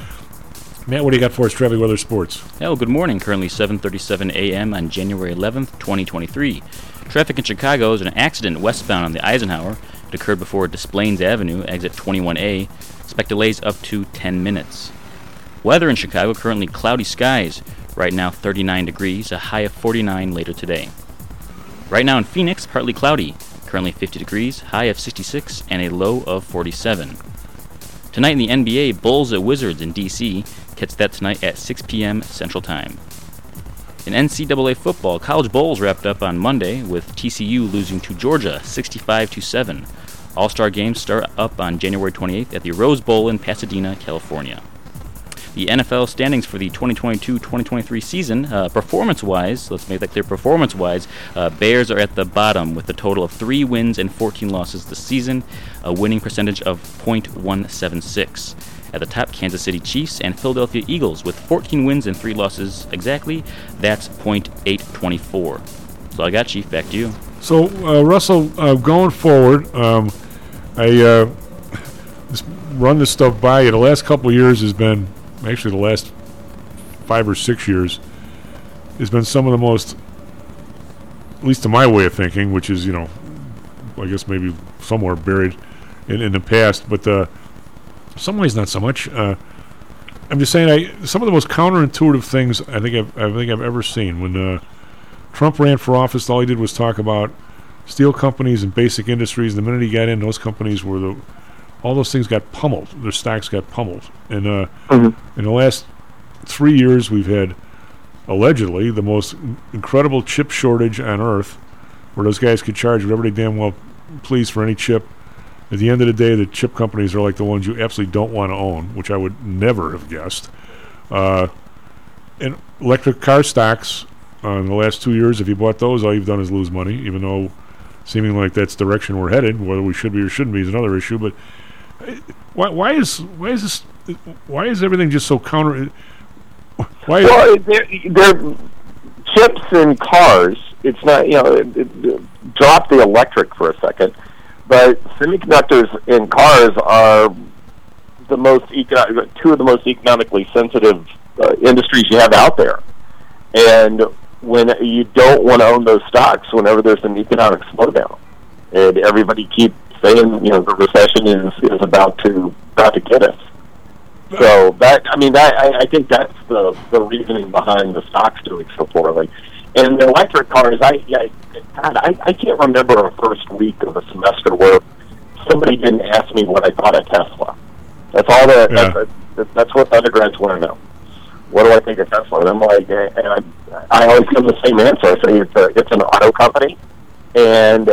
Matt, what do you got for us, Traffic Weather Sports? Hello, good morning. Currently 7:37 a.m. on January 11th, 2023. Traffic in Chicago is an accident westbound on the Eisenhower. It occurred before Desplaines Avenue, exit 21A. Expect delays up to 10 minutes. Weather in Chicago currently cloudy skies. Right now 39 degrees, a high of 49 later today. Right now in Phoenix, partly cloudy. Currently 50 degrees, high of 66, and a low of 47. Tonight in the NBA, Bulls at Wizards in DC. Catch that tonight at 6 p.m. Central Time. In NCAA football, college bowls wrapped up on Monday with TCU losing to Georgia 65 to 7. All-Star games start up on January 28th at the Rose Bowl in Pasadena, California. The NFL standings for the 2022-2023 season, uh, performance-wise, let's make that clear. Performance-wise, uh, Bears are at the bottom with a total of three wins and 14 losses this season, a winning percentage of .176. At the top, Kansas City Chiefs and Philadelphia Eagles with 14 wins and three losses exactly. That's .824. So I got Chief. Back to you. So uh, Russell, uh, going forward, um, I uh, run this stuff by you. The last couple years has been actually the last five or six years has been some of the most, at least to my way of thinking, which is you know, I guess maybe somewhere buried in, in the past, but uh, some ways not so much. Uh, I'm just saying, I some of the most counterintuitive things I think I've, I think I've ever seen. When uh, Trump ran for office, all he did was talk about steel companies and basic industries. The minute he got in, those companies were the all those things got pummeled. Their stocks got pummeled. And uh, in the last three years, we've had allegedly the most incredible chip shortage on Earth, where those guys could charge whatever they damn well please for any chip. At the end of the day, the chip companies are like the ones you absolutely don't want to own, which I would never have guessed. Uh, and electric car stocks uh, in the last two years, if you bought those, all you've done is lose money, even though seeming like that's the direction we're headed. Whether we should be or shouldn't be is another issue. But why, why is why is this? Why is everything just so counter? Why? Well, they're, they're chips in cars. It's not you know. It, it, drop the electric for a second, but semiconductors in cars are the most econo- two of the most economically sensitive uh, industries you have out there, and when you don't want to own those stocks whenever there's an economic slowdown, and everybody keeps saying you know the recession is is about to about to get us. So that I mean that I, I think that's the the reasoning behind the stocks doing so poorly. And the electric cars, I, I God, I, I can't remember a first week of a semester where somebody didn't ask me what I thought of Tesla. That's all that. Yeah. That's, that's what undergrads want to know. What do I think of Tesla? And I'm like, eh, and I, I always give the same answer. I say it's a, it's an auto company, and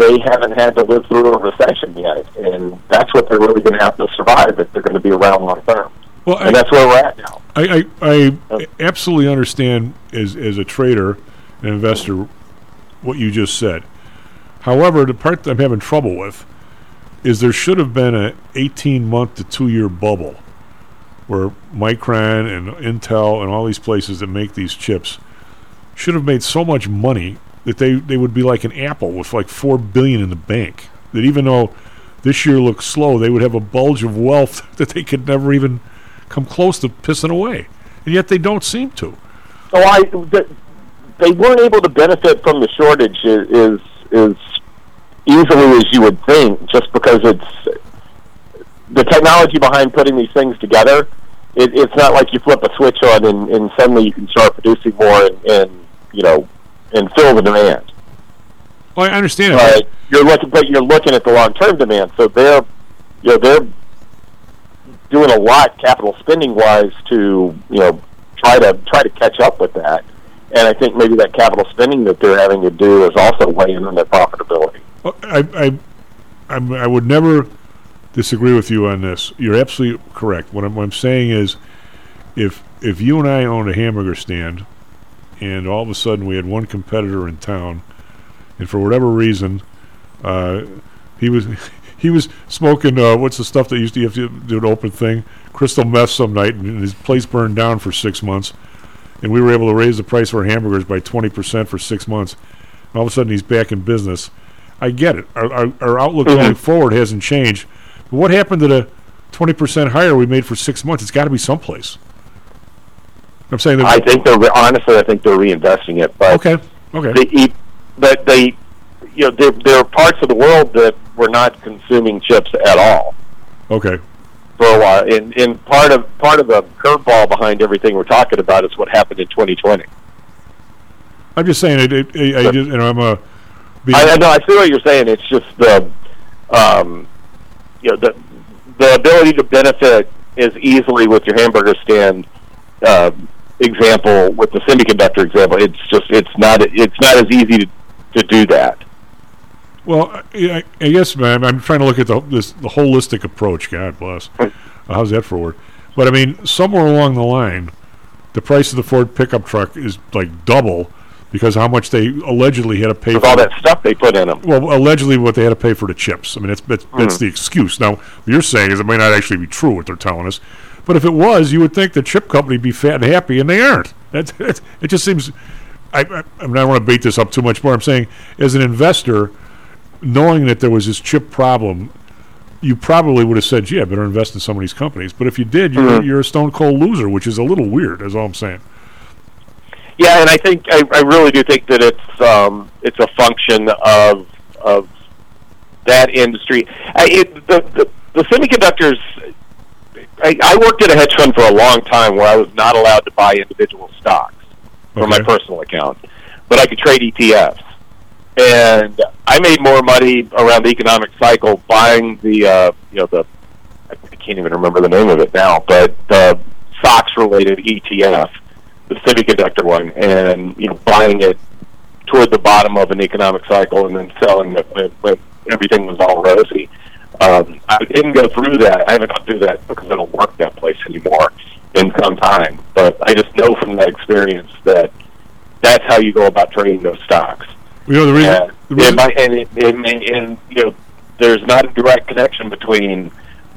they haven't had to live through a recession yet, and that's what they're really going to have to survive if they're going to be around long term. Well, and that's where we're at now. I, I, I uh, absolutely understand as as a trader, an investor, what you just said. However, the part that I'm having trouble with is there should have been a 18 month to two year bubble where Micron and Intel and all these places that make these chips should have made so much money that they, they would be like an Apple with like four billion in the bank. That even though this year looks slow, they would have a bulge of wealth that they could never even come close to pissing away, and yet they don't seem to. So I, they weren't able to benefit from the shortage is is, is easily as you would think, just because it's the technology behind putting these things together. It, it's not like you flip a switch on and, and suddenly you can start producing more and, and you know and fill the demand. Well, I understand it. You're looking, but you're looking at the long term demand. So they're, you know, they're doing a lot capital spending wise to you know try to try to catch up with that. And I think maybe that capital spending that they're having to do is also weighing on their profitability. Well, I, I, I would never disagree with you on this. You're absolutely correct. What I'm, what I'm saying is, if if you and I owned a hamburger stand, and all of a sudden we had one competitor in town, and for whatever reason, uh, he was he was smoking uh, what's the stuff that used to you have to do an open thing, crystal meth some night, and his place burned down for six months, and we were able to raise the price of our hamburgers by twenty percent for six months. And all of a sudden he's back in business. I get it. Our, our, our outlook going forward hasn't changed. But what happened to the twenty percent higher we made for six months? It's got to be someplace. I'm saying that I think they're re- honestly, I think they're reinvesting it. But okay, okay. they eat, but they, you know, there, there are parts of the world that were not consuming chips at all okay. for a while. And, and part of part of the curveball behind everything we're talking about is what happened in 2020. I'm just saying. It, it, I, I just, you know, I'm a. being- I, I know. I see what you're saying. It's just the, um, you know, the the ability to benefit as easily with your hamburger stand uh, example with the semiconductor example. It's just it's not it's not as easy to to do that. Well, I, I guess, man, I'm trying to look at the this the holistic approach. God bless. Uh, how's that for a word? But I mean, somewhere along the line, the price of the Ford pickup truck is like double because how much they allegedly had to pay With for all that stuff they put in them. Well, allegedly, what they had to pay for the chips. I mean, that's that's, that's Mhm. the excuse. Now, what you're saying is it may not actually be true what they're telling us, but if it was, you would think the chip company would be fat and happy, and they aren't. That's, that's it. Just seems. I, I, I mean, I don't want to beat this up too much more. I'm saying, as an investor, knowing that there was this chip problem, you probably would have said, "Gee, I better invest in some of these companies." But if you did, you're, Mhm. you're a stone cold loser, which is a little weird. Is all I'm saying. Yeah, and I think I, I really do think that it's um, it's a function of of that industry. I, it, the, the the semiconductors. I, I worked at a hedge fund for a long time where I was not allowed to buy individual stocks for my personal account, but I could trade ETFs. And I made more money around the economic cycle buying the uh, you know the I can't even remember the name of it now, but the stocks related ETF the semiconductor one, and you know, buying it toward the bottom of an economic cycle and then selling it when, when everything was all rosy. Um, I didn't go through that. I haven't gone through that because I don't work that place anymore in some time. But I just know from that experience that that's how you go about trading those stocks. You know the reason. And, the reason might, and, it, it may, and you know, there's not a direct connection between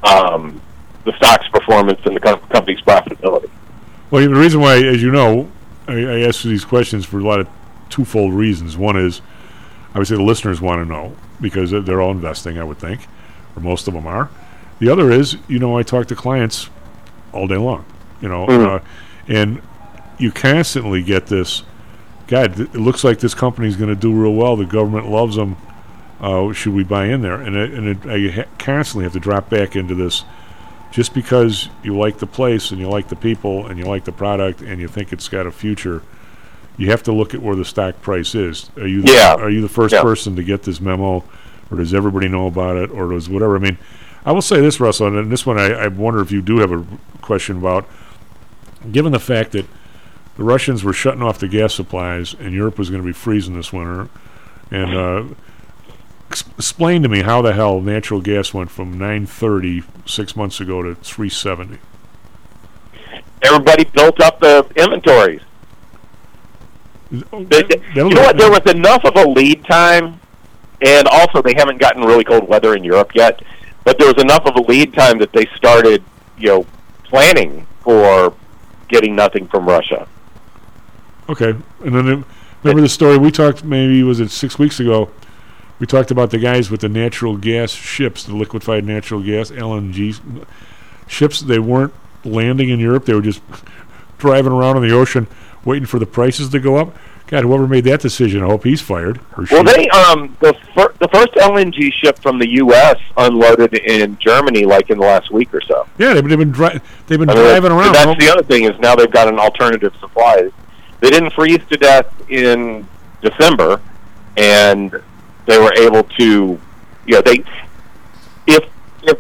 um, the stock's performance and the com- company's profitability. Well, the reason why, as you know, I, I ask these questions for a lot of twofold reasons. One is, obviously, the listeners want to know because they're all investing, I would think, or most of them are. The other is, you know, I talk to clients all day long, you know, Mhm. uh, and you constantly get this. God, th- it looks like this company's going to do real well. The government loves them. Uh, should we buy in there? And it, and it, I ha- constantly have to drop back into this just because you like the place and you like the people and you like the product and you think it's got a future, you have to look at where the stock price is. Are you the, Yeah. are you the first Yeah. person to get this memo, or does everybody know about it, or does whatever? I mean, I will say this, Russell, and this one I, I wonder if you do have a question about. Given the fact that the Russians were shutting off the gas supplies and Europe was going to be freezing this winter, and uh, ex- explain to me how the hell natural gas went from 930 six months ago to 370. Everybody built up the inventories. They- they- you know what? There was enough of a lead time, and also they haven't gotten really cold weather in Europe yet. But there was enough of a lead time that they started, you know, planning for getting nothing from Russia. Okay, and then remember the story we talked maybe was it six weeks ago? We talked about the guys with the natural gas ships, the liquefied natural gas LNG ships. They weren't landing in Europe; they were just driving around in the ocean, waiting for the prices to go up. God, whoever made that decision, I hope he's fired. Well, she. they um the fir- the first LNG ship from the U.S. unloaded in Germany like in the last week or so. yeah, they've, they've been dri- they've been I mean, driving around. That's the other thing is now they've got an alternative supply. They didn't freeze to death in December, and they were able to, you know, they if if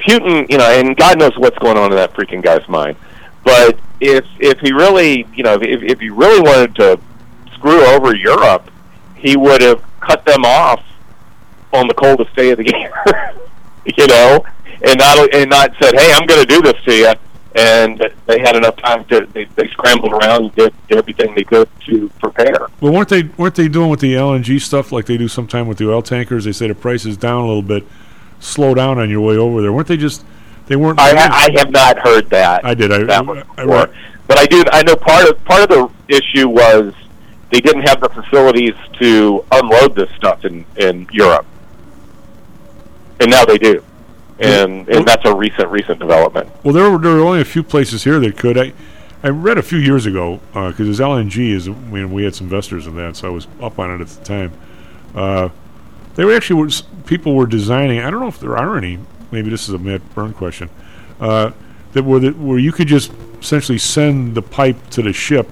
Putin, you know, and God knows what's going on in that freaking guy's mind, but if if he really, you know, if if he really wanted to screw over Europe, he would have cut them off on the coldest day of the year, you know, and not and not said, "Hey, I'm going to do this to you." And they had enough time to they, they scrambled around and did, did everything they could to prepare. Well, weren't they weren't they doing with the LNG stuff like they do sometime with the oil tankers? They say the price is down a little bit, slow down on your way over there. Weren't they just they weren't? I, I have not heard that. I did. I, that I, I before. but I do. I know part of part of the issue was they didn't have the facilities to unload this stuff in in Europe, and now they do, and and that's a recent recent development. Well, there were, there were only a few places here that could. I I read a few years ago because his LNG is. I mean, we had some investors in that, so I was up on it at the time. Uh, they were actually people were designing. I don't know if there are any. Maybe this is a Matt Byrne question. Uh, that were that where you could just essentially send the pipe to the ship,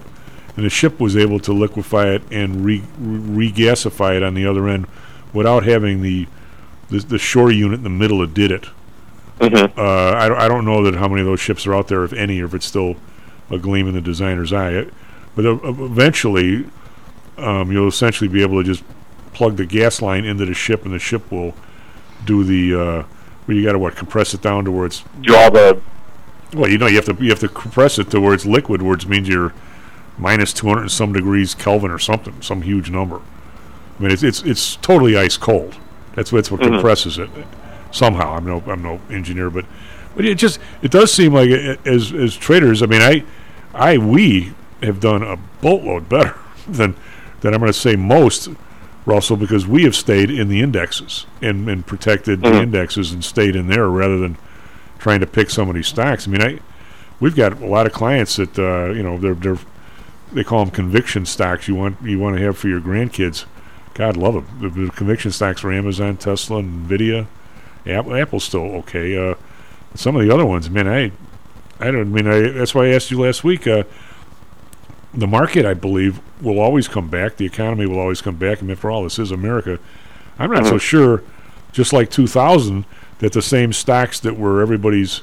and the ship was able to liquefy it and re, re regasify it on the other end without having the the, the shore unit in the middle that did it. Mm-hmm. Uh, I, don't- I don't know that how many of those ships are out there, if any, or if it's still a gleam in the designer's eye. It- But uh, eventually, um, you'll essentially be able to just plug the gas line into the ship, and the ship will do the. Uh, well, you got to what compress it down to where it's Draw the well, you know, you have to you have to compress it to where it's liquid, which means you're minus two hundred and some degrees Kelvin or something, some huge number. I mean, it's it's it's totally ice cold. That's what, that's what Mhm. compresses it. Somehow, I'm no I'm no engineer, but but it just it does seem like it, as as traders. I mean, I I we have done a boatload better than than I'm going to say most. Russell, because we have stayed in the indexes and, and protected the Mhm. indexes and stayed in there rather than trying to pick some of these stocks. I mean, I we've got a lot of clients that uh, you know they're they're they call them conviction stocks. You want you want to have for your grandkids. God love them. The, the conviction stocks for Amazon, Tesla, Nvidia. Apple, Apple's still okay. Uh, some of the other ones, man, I I don't I mean I, that's why I asked you last week. Uh, the market, I believe, will always come back. The economy will always come back. I mean, after all, this is America. I'm not so Mhm. sure, just like 2000, that the same stocks that were everybody's,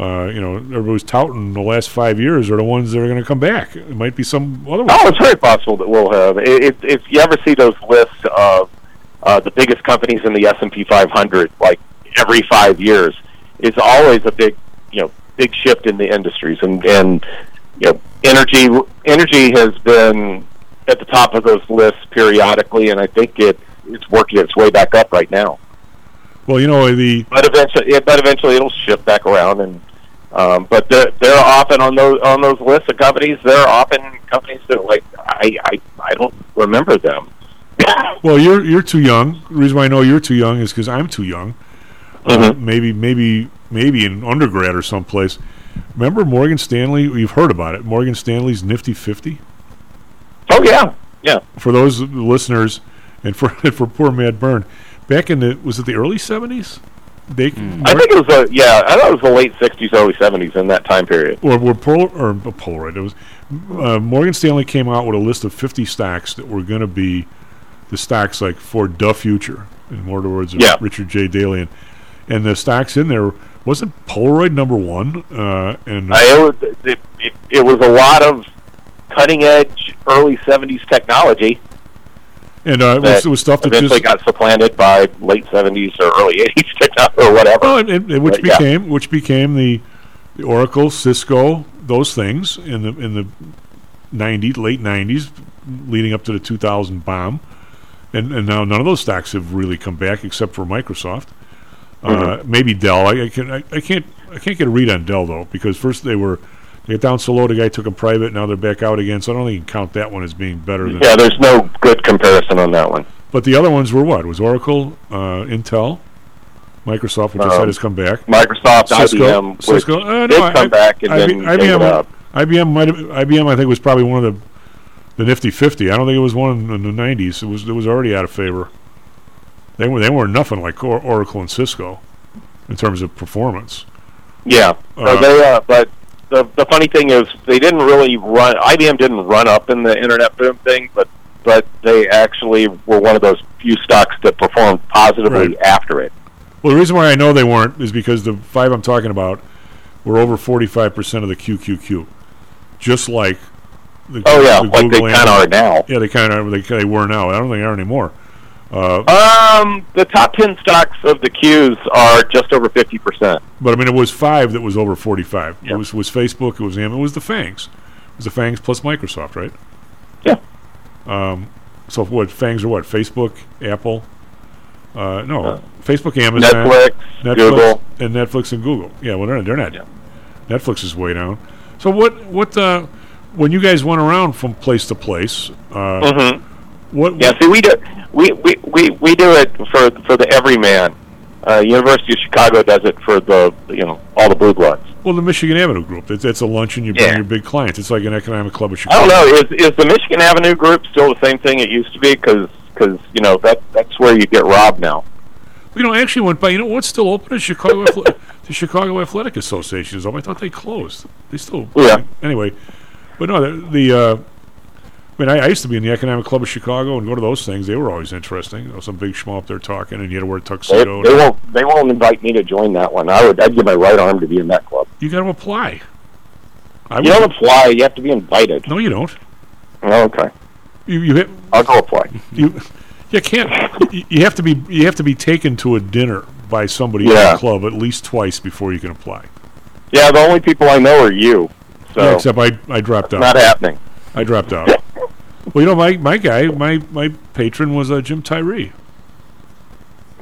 uh, you know, everybody's touting the last five years are the ones that are going to come back. It might be some other ones. Oh, it's very possible that we'll have. If, if you ever see those lists of uh, the biggest companies in the S and P 500, like every five years, it's always a big, you know, big shift in the industries, and and you know, energy energy has been at the top of those lists periodically, and I think it it's working its way back up right now. Well, you know, the But eventually, but eventually it'll shift back around, and um, but they're they're often on those on those lists of companies. They're often companies that like I I, I don't remember them. Well, you're you're too young. The reason why I know you're too young is because I'm too young. Uh, maybe maybe maybe in undergrad or someplace. Remember Morgan Stanley? You've heard about it. Morgan Stanley's Nifty Fifty. Oh yeah, yeah. For those listeners, and for for poor Matt Byrne, back in the was it the early seventies? They I think it was a yeah. I thought it was the late '60s, early '70s in that time period. or were Pol- or uh, Polaroid. It was uh, Morgan Stanley came out with a list of 50 stocks that were going to be the stocks like for the future. In more words, Yeah. Richard J. Daley, and, and the stocks in there wasn't Polaroid number one. Uh, and I, it, was, it, it, it was a lot of cutting edge early '70s technology. And uh, it, was, it was stuff that eventually just got supplanted by late '70s or early '80s technology or whatever. Oh, and, and, and which But, yeah. became which became the, the Oracle, Cisco, those things in the in the '90s, late '90s, leading up to the 2000 bomb, and and now none of those stocks have really come back except for Microsoft. Uh, maybe Dell. I, I can I, I can't I can't get a read on Dell though because first they were they got down so low the guy took them private now they're back out again so I don't think you can count that one as being better than Yeah, there's no good comparison on that one. but the other ones were what? It was Oracle, uh, Intel, Microsoft, which I said Um, has come back. Microsoft, Cisco, IBM, Cisco. Uh, did I- come back and IB- then IBM. IBM might have. IBM, I think, was probably one of the the Nifty Fifty. I don't think it was one in the nineties. It was it was already out of favor. They were they were nothing like or- Oracle and Cisco in terms of performance. Yeah, Uh, so they, uh, but the the funny thing is they didn't really run. IBM didn't run up in the internet boom thing, but but they actually were one of those few stocks that performed positively Right. after it. Well, the reason why I know they weren't is because the five I'm talking about were over 45% of the QQQ. Just like the Oh, yeah, the like they Google kinda and- are now. Yeah, they kind of they, they were now. I don't think they are anymore. Uh, Um, the top ten stocks of the Qs are just over fifty percent. but I mean, it was five that was over 45. It was was Facebook. It was Amazon. It was the FANGs. It was the FANGs plus Microsoft, right? Yeah. Um. So what? FANGs are what? Facebook, Apple. Uh, no, Uh, Facebook, Amazon, Netflix, Google. and Netflix and Google. Yeah, well, they're, they're not. Netflix is way down. So what? What? Uh, when you guys went around from place to place, uh, Mhm. what? Yeah, see, we do we, we, we, we do it for for the everyman. Uh, University of Chicago does it for the you know all the blue bloods. Well, the Michigan Avenue Group. It's, it's a luncheon. You bring Yeah. your big clients. It's like an economic club of I don't know. Is is the Michigan Avenue group still the same thing it used to be? Because you know that that's where you get robbed now. You know, I actually went by. You know what's still open is Chicago. Athle- the Chicago Athletic Association is open. I thought they closed. They still. Yeah. Anyway, but no, the. the uh, mean, I, I used to be in the Economic Club of Chicago and go to those things. They were always interesting. You know, some big schmo there talking, and you had to wear a tuxedo. they won't they won't invite me to join that one. I would I'd give my right arm to be in that club. You got to apply. I you don't apply. You have to be invited. No, you don't. Oh, okay. You you hit. I'll go apply. You you can't. you, you have to be you have to be taken to a dinner by somebody in the club at least twice before you can apply. Yeah, the only people I know are you. So Yeah, except I I dropped out. not happening. I dropped out. Well, you know, my my guy, my my patron was uh, Jim Tyree.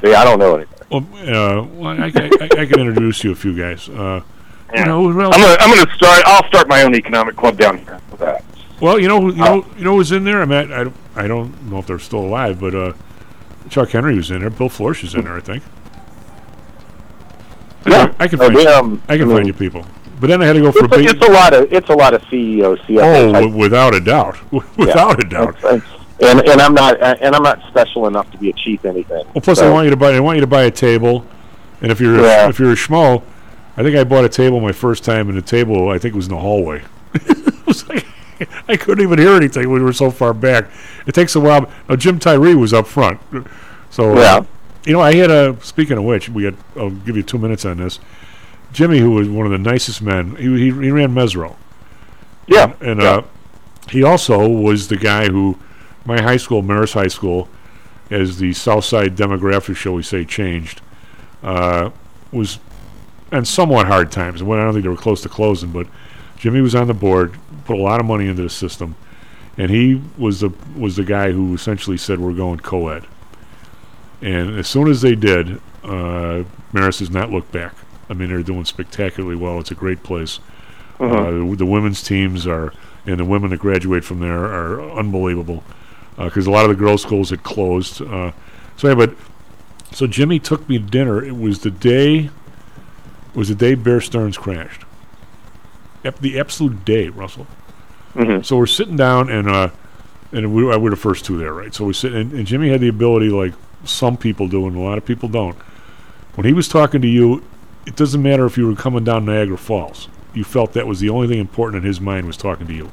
See, I don't know anything. Well, uh, well I, I, I, I can introduce you a few guys. Uh, you know, well, I'm gonna I'm gonna start. I'll start my own economic club down here with that. well, you know, you know, you know, who's in there? I mean, I, don't- I don't know if they're still alive, but uh, Chuck Henry was in there. Bill Florsch is in there, I think. I, Yeah. can- I can Uh, find um, I can I find mean- you people. But then I had to go for It's, a, big. it's a lot of it's a lot of CEO CFO. Oh, type without a doubt, without a doubt. It's- and and I'm not and I'm not special enough to be a chief anything. Well, plus So- they want you to buy. I want you to buy a table, and if you're Yeah. if you're a schmo, I think I bought a table my first time, and the table I think was in the hallway. like I couldn't even hear anything. We were so far back. It takes a while. Now Jim Tyree was up front, so uh, Yeah. you know I had a. Speaking of which, we got. I'll give you two minutes on this. Jimmy, who was one of the nicest men, he he, he ran Mesirow. Yeah, and, and uh, he also was the guy who my high school, Marist High School, as the South Side demographic, shall we say, changed, uh, was on somewhat hard times. When I don't think they were close to closing, but Jimmy was on the board, put a lot of money into the system, and he was the was the guy who essentially said we're going co-ed. And as soon as they did, uh, Marist has not looked back. I mean, they're doing spectacularly well. It's a great place. Mhm. Uh, the women's teams are, and the women that graduate from there are unbelievable, because a lot of the girls' schools had closed. Uh, so yeah, but so Jimmy took me to dinner. It was the day, it was the day Bear Stearns crashed. Ep- the absolute day, Russell. Mhm. So we're sitting down, and uh, and we, uh, we're the first two there, right? So we sit, and, and Jimmy had the ability, like some people do, and a lot of people don't, when he was talking to you, it doesn't matter if you were coming down Niagara Falls. You felt that was the only thing important in his mind was talking to you.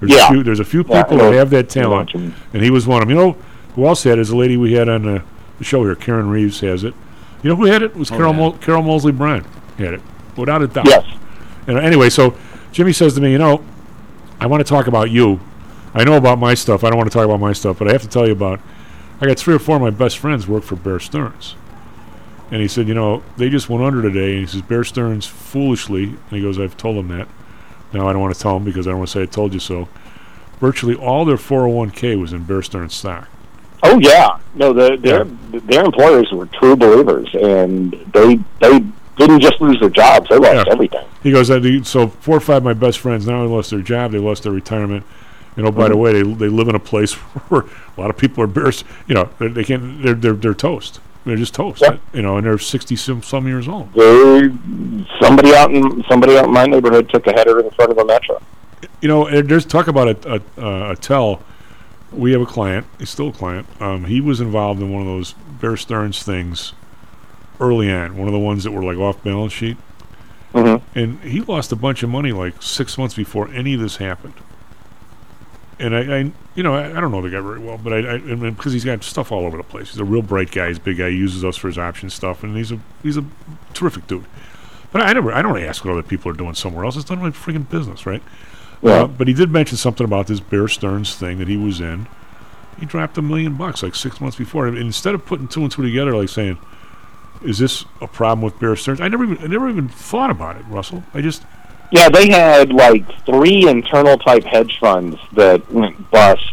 There's Yeah. a few, there's a few Yeah, people I that have that talent, what you mean. and he was one of them. You know who else had it? Is a lady we had on uh, the show here, Karen Reeves has it. You know who had it? It was Oh, Carol, yeah. Mol- Carol Moseley Braun had it, without a doubt. Yes. And anyway, so Jimmy says to me, you know, I want to talk about you. I know about my stuff. I don't want to talk about my stuff, but I have to tell you about. I got three or four of my best friends work for Bear Stearns, and he said, you know, they just went under today. And he says Bear Stearns foolishly, and he goes, I've told them that. Now I don't want to tell them because I don't want to say I told you so. Virtually all their 401k was in Bear Stearns stock. Oh yeah, no, the, their their employers were true believers, and they they didn't just lose their jobs; they lost Yeah. everything. He goes, I so four or five of my best friends not only lost their job, they lost their retirement. You know, by the Mhm. way, they they live in a place where a lot of people are bears. You know, they, they can't. They're they're they're toast. They're just toast. You know, and they're sixty some some years old. They, somebody out in somebody out in my neighborhood took a header in front of a metro. You know, there's talk about a a, a tell. We have a client. He's still a client. Um, he was involved in one of those Bear Stearns things early on. One of the ones that were like off balance sheet. Mhm. And he lost a bunch of money like six months before any of this happened. And I, I you know, I, I don't know the guy very well, but I, I, I mean, because he's got stuff all over the place. He's a real bright guy. He's a big guy. He uses us for his option stuff, and he's a he's a terrific dude. But I never, I don't ask what other people are doing somewhere else. It's none of my freaking business, right? Yeah. Uh, but he did mention something about this Bear Stearns thing that he was in. He dropped a million bucks like six months before, and instead of putting two and two together, like saying, "Is this a problem with Bear Stearns?" I never even, I never even thought about it, Russell. I just, Yeah, they had like three internal type hedge funds that went bust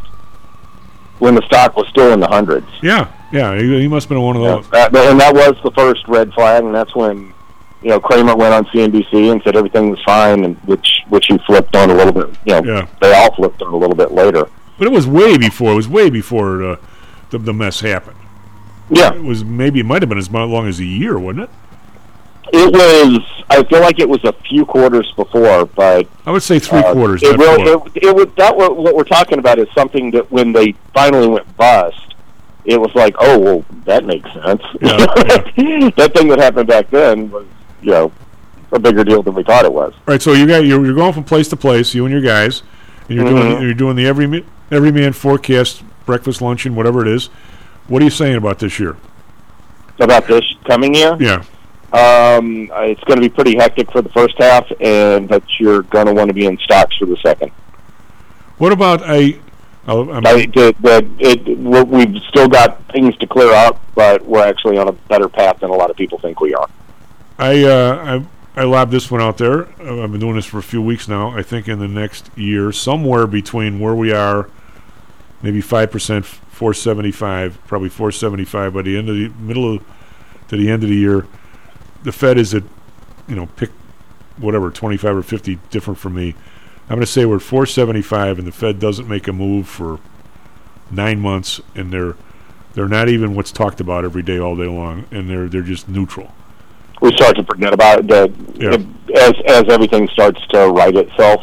when the stock was still in the hundreds. yeah, yeah, he, he must have been one of Yeah, those. that, and that was the first red flag, and that's when you know Cramer went on CNBC and said everything was fine, and which which he flipped on a little bit. You know, Yeah. they all flipped on a little bit later. But it was way before. It was way before uh, the the mess happened. Yeah, it was maybe it might have been as long as a year, wasn't it? It was. I feel like it was a few quarters before, but I would say three uh, quarters. It, really, it, it was that. What, what we're talking about is something that when they finally went bust, it was like, oh well, that makes sense. that thing that happened back then was, you know, a bigger deal than we thought it was. Right, so you got you're, you're going from place to place, you and your guys, and you're Mhm. doing you're doing the every every man forecast, breakfast, luncheon, whatever it is. What are you saying about this year? About this coming year, Yeah, um, it's going to be pretty hectic for the first half, and but you're going to want to be in stocks for the second. What about I? I'll, I'm, I, the, the, it, we've still got things to clear up, but we're actually on a better path than a lot of people think we are. I uh, I I lobbed this one out there. Uh, I've been doing this for a few weeks now. I think in the next year, somewhere between where we are, maybe five percent, four seventy five, probably four seventy five by the end of the middle of to the end of the year, the Fed is at, you know, pick whatever twenty five or fifty different from me. I'm going to say we're at four seventy five, and the Fed doesn't make a move for nine months, and they're they're not even what's talked about every day all day long, and they're they're just neutral. We start to forget about it that Yeah. as as everything starts to right itself.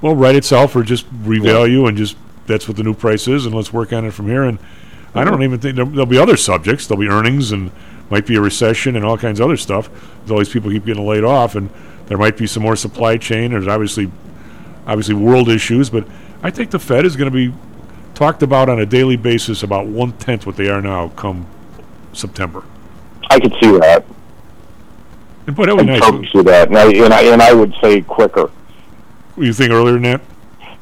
Well, write itself or just revalue and just that's what the new price is, and let's work on it from here. And I mm-hmm. don't even think there, there'll be other subjects. There'll be earnings and might be a recession and all kinds of other stuff. There's all these people keep getting laid off, and there might be some more supply chain. There's obviously obviously world issues, but I think the Fed is going to be talked about on a daily basis about one tenth what they are now come September. I could see that. And boy, that would I nice. totally see that, and I, and I and I would say quicker. You think earlier than that?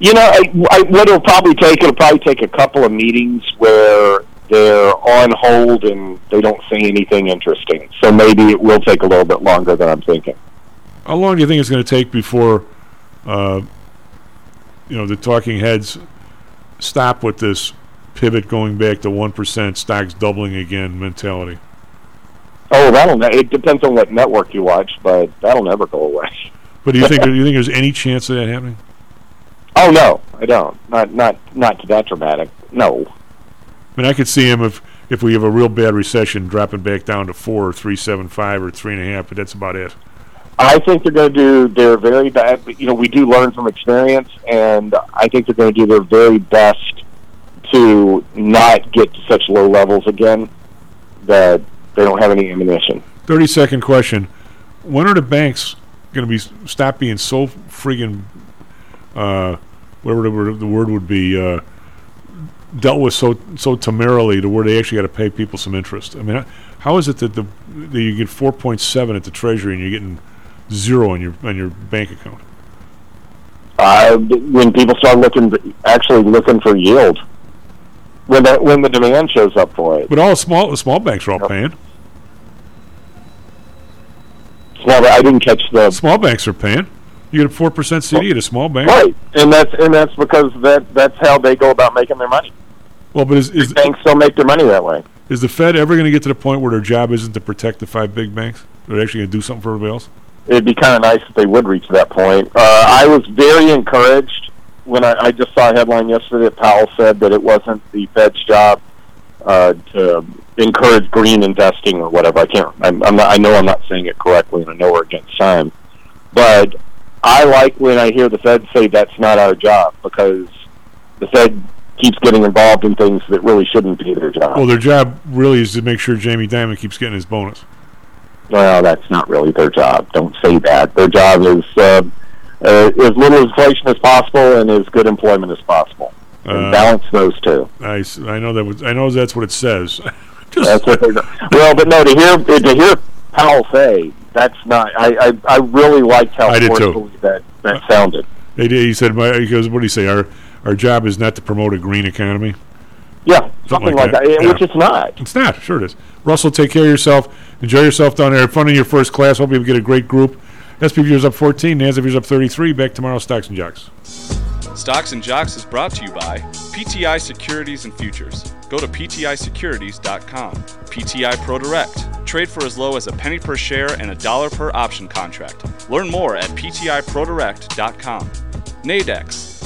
You know, I, I, what it'll probably take, it'll probably take a couple of meetings where they're on hold and they don't say anything interesting. So maybe it will take a little bit longer than I'm thinking. How long do you think it's going to take before, uh, you know, the talking heads stop with this pivot going back to one percent, stocks doubling again mentality? Oh, that'll. Ne- it depends on what network you watch, but that'll never go away. But do you think do you think there's any chance of that happening? Oh no, I don't. Not not not to that dramatic. No. I mean, I could see him if if we have a real bad recession dropping back down to four or three seven five or three and a half, but that's about it. I think they're going to do their very best. You know, we do learn from experience, and I think they're going to do their very best to not get to such low levels again that they don't have any ammunition. Thirty second question: When are the banks going to be stop being so friggin' uh, whatever the word, the word would be uh, dealt with so so temerarily to where they actually got to pay people some interest? I mean, how- is it that the that you get four point seven at the Treasury and you're getting zero on your on your bank account? Uh, when people start looking, actually looking for yield, when the when the demand shows up for it. But all small the small banks are all paying. Small, I didn't catch the Small banks are paying. You get a four percent CD at a small bank. right, and that's and that's because that that's how they go about making their money. Well, but is is Banks still make their money that way. is the Fed ever going to get to the point where their job isn't to protect the five big banks? They're actually going to do something for everybody else. It'd be kind of nice if they would reach that point. Uh, I was very encouraged when I, I just saw a headline yesterday that Powell said that it wasn't the Fed's job uh, to encourage green investing or whatever. I can't. I'm, I'm not. I know I'm not saying it correctly, and I know we're against time. But I like when I hear the Fed say that's not our job because the Fed keeps getting involved in things that really shouldn't be their job. Well, their job really is to make sure Jamie Dimon keeps getting his bonus. Well, that's not really their job. Don't say that. Their job is uh, uh, as little inflation as possible and as good employment as possible. And Uh, balance those two. I, I know that was, I know that's what it says. That's what. Well, but no, to hear to hear Powell say that's not. I I, I really liked how I did too. that that sounded. He said, my, he goes, what do you say? Our our job is not to promote a green economy. Yeah, something, like that. Yeah. Which it's not. It's not. Sure it is. Russell, take care of yourself. Enjoy yourself down there. Have fun in your first class. Hope you get a great group. SP Viewers up 14. NASDAQ Viewers up 33. Back tomorrow. Stocks and Jocks. Stocks and Jocks is brought to you by PTI Securities and Futures. Go to PTIsecurities.com. PTI Pro Direct. Trade for as low as a penny per share and a dollar per option contract. Learn more at PTIProDirect.com. Nadex.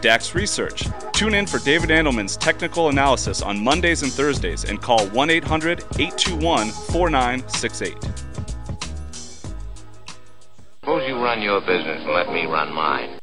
DAX Research. Tune in for David Andelman's technical analysis on Mondays and Thursdays and call 1 800 821 4968. Suppose you run your business and let me run mine.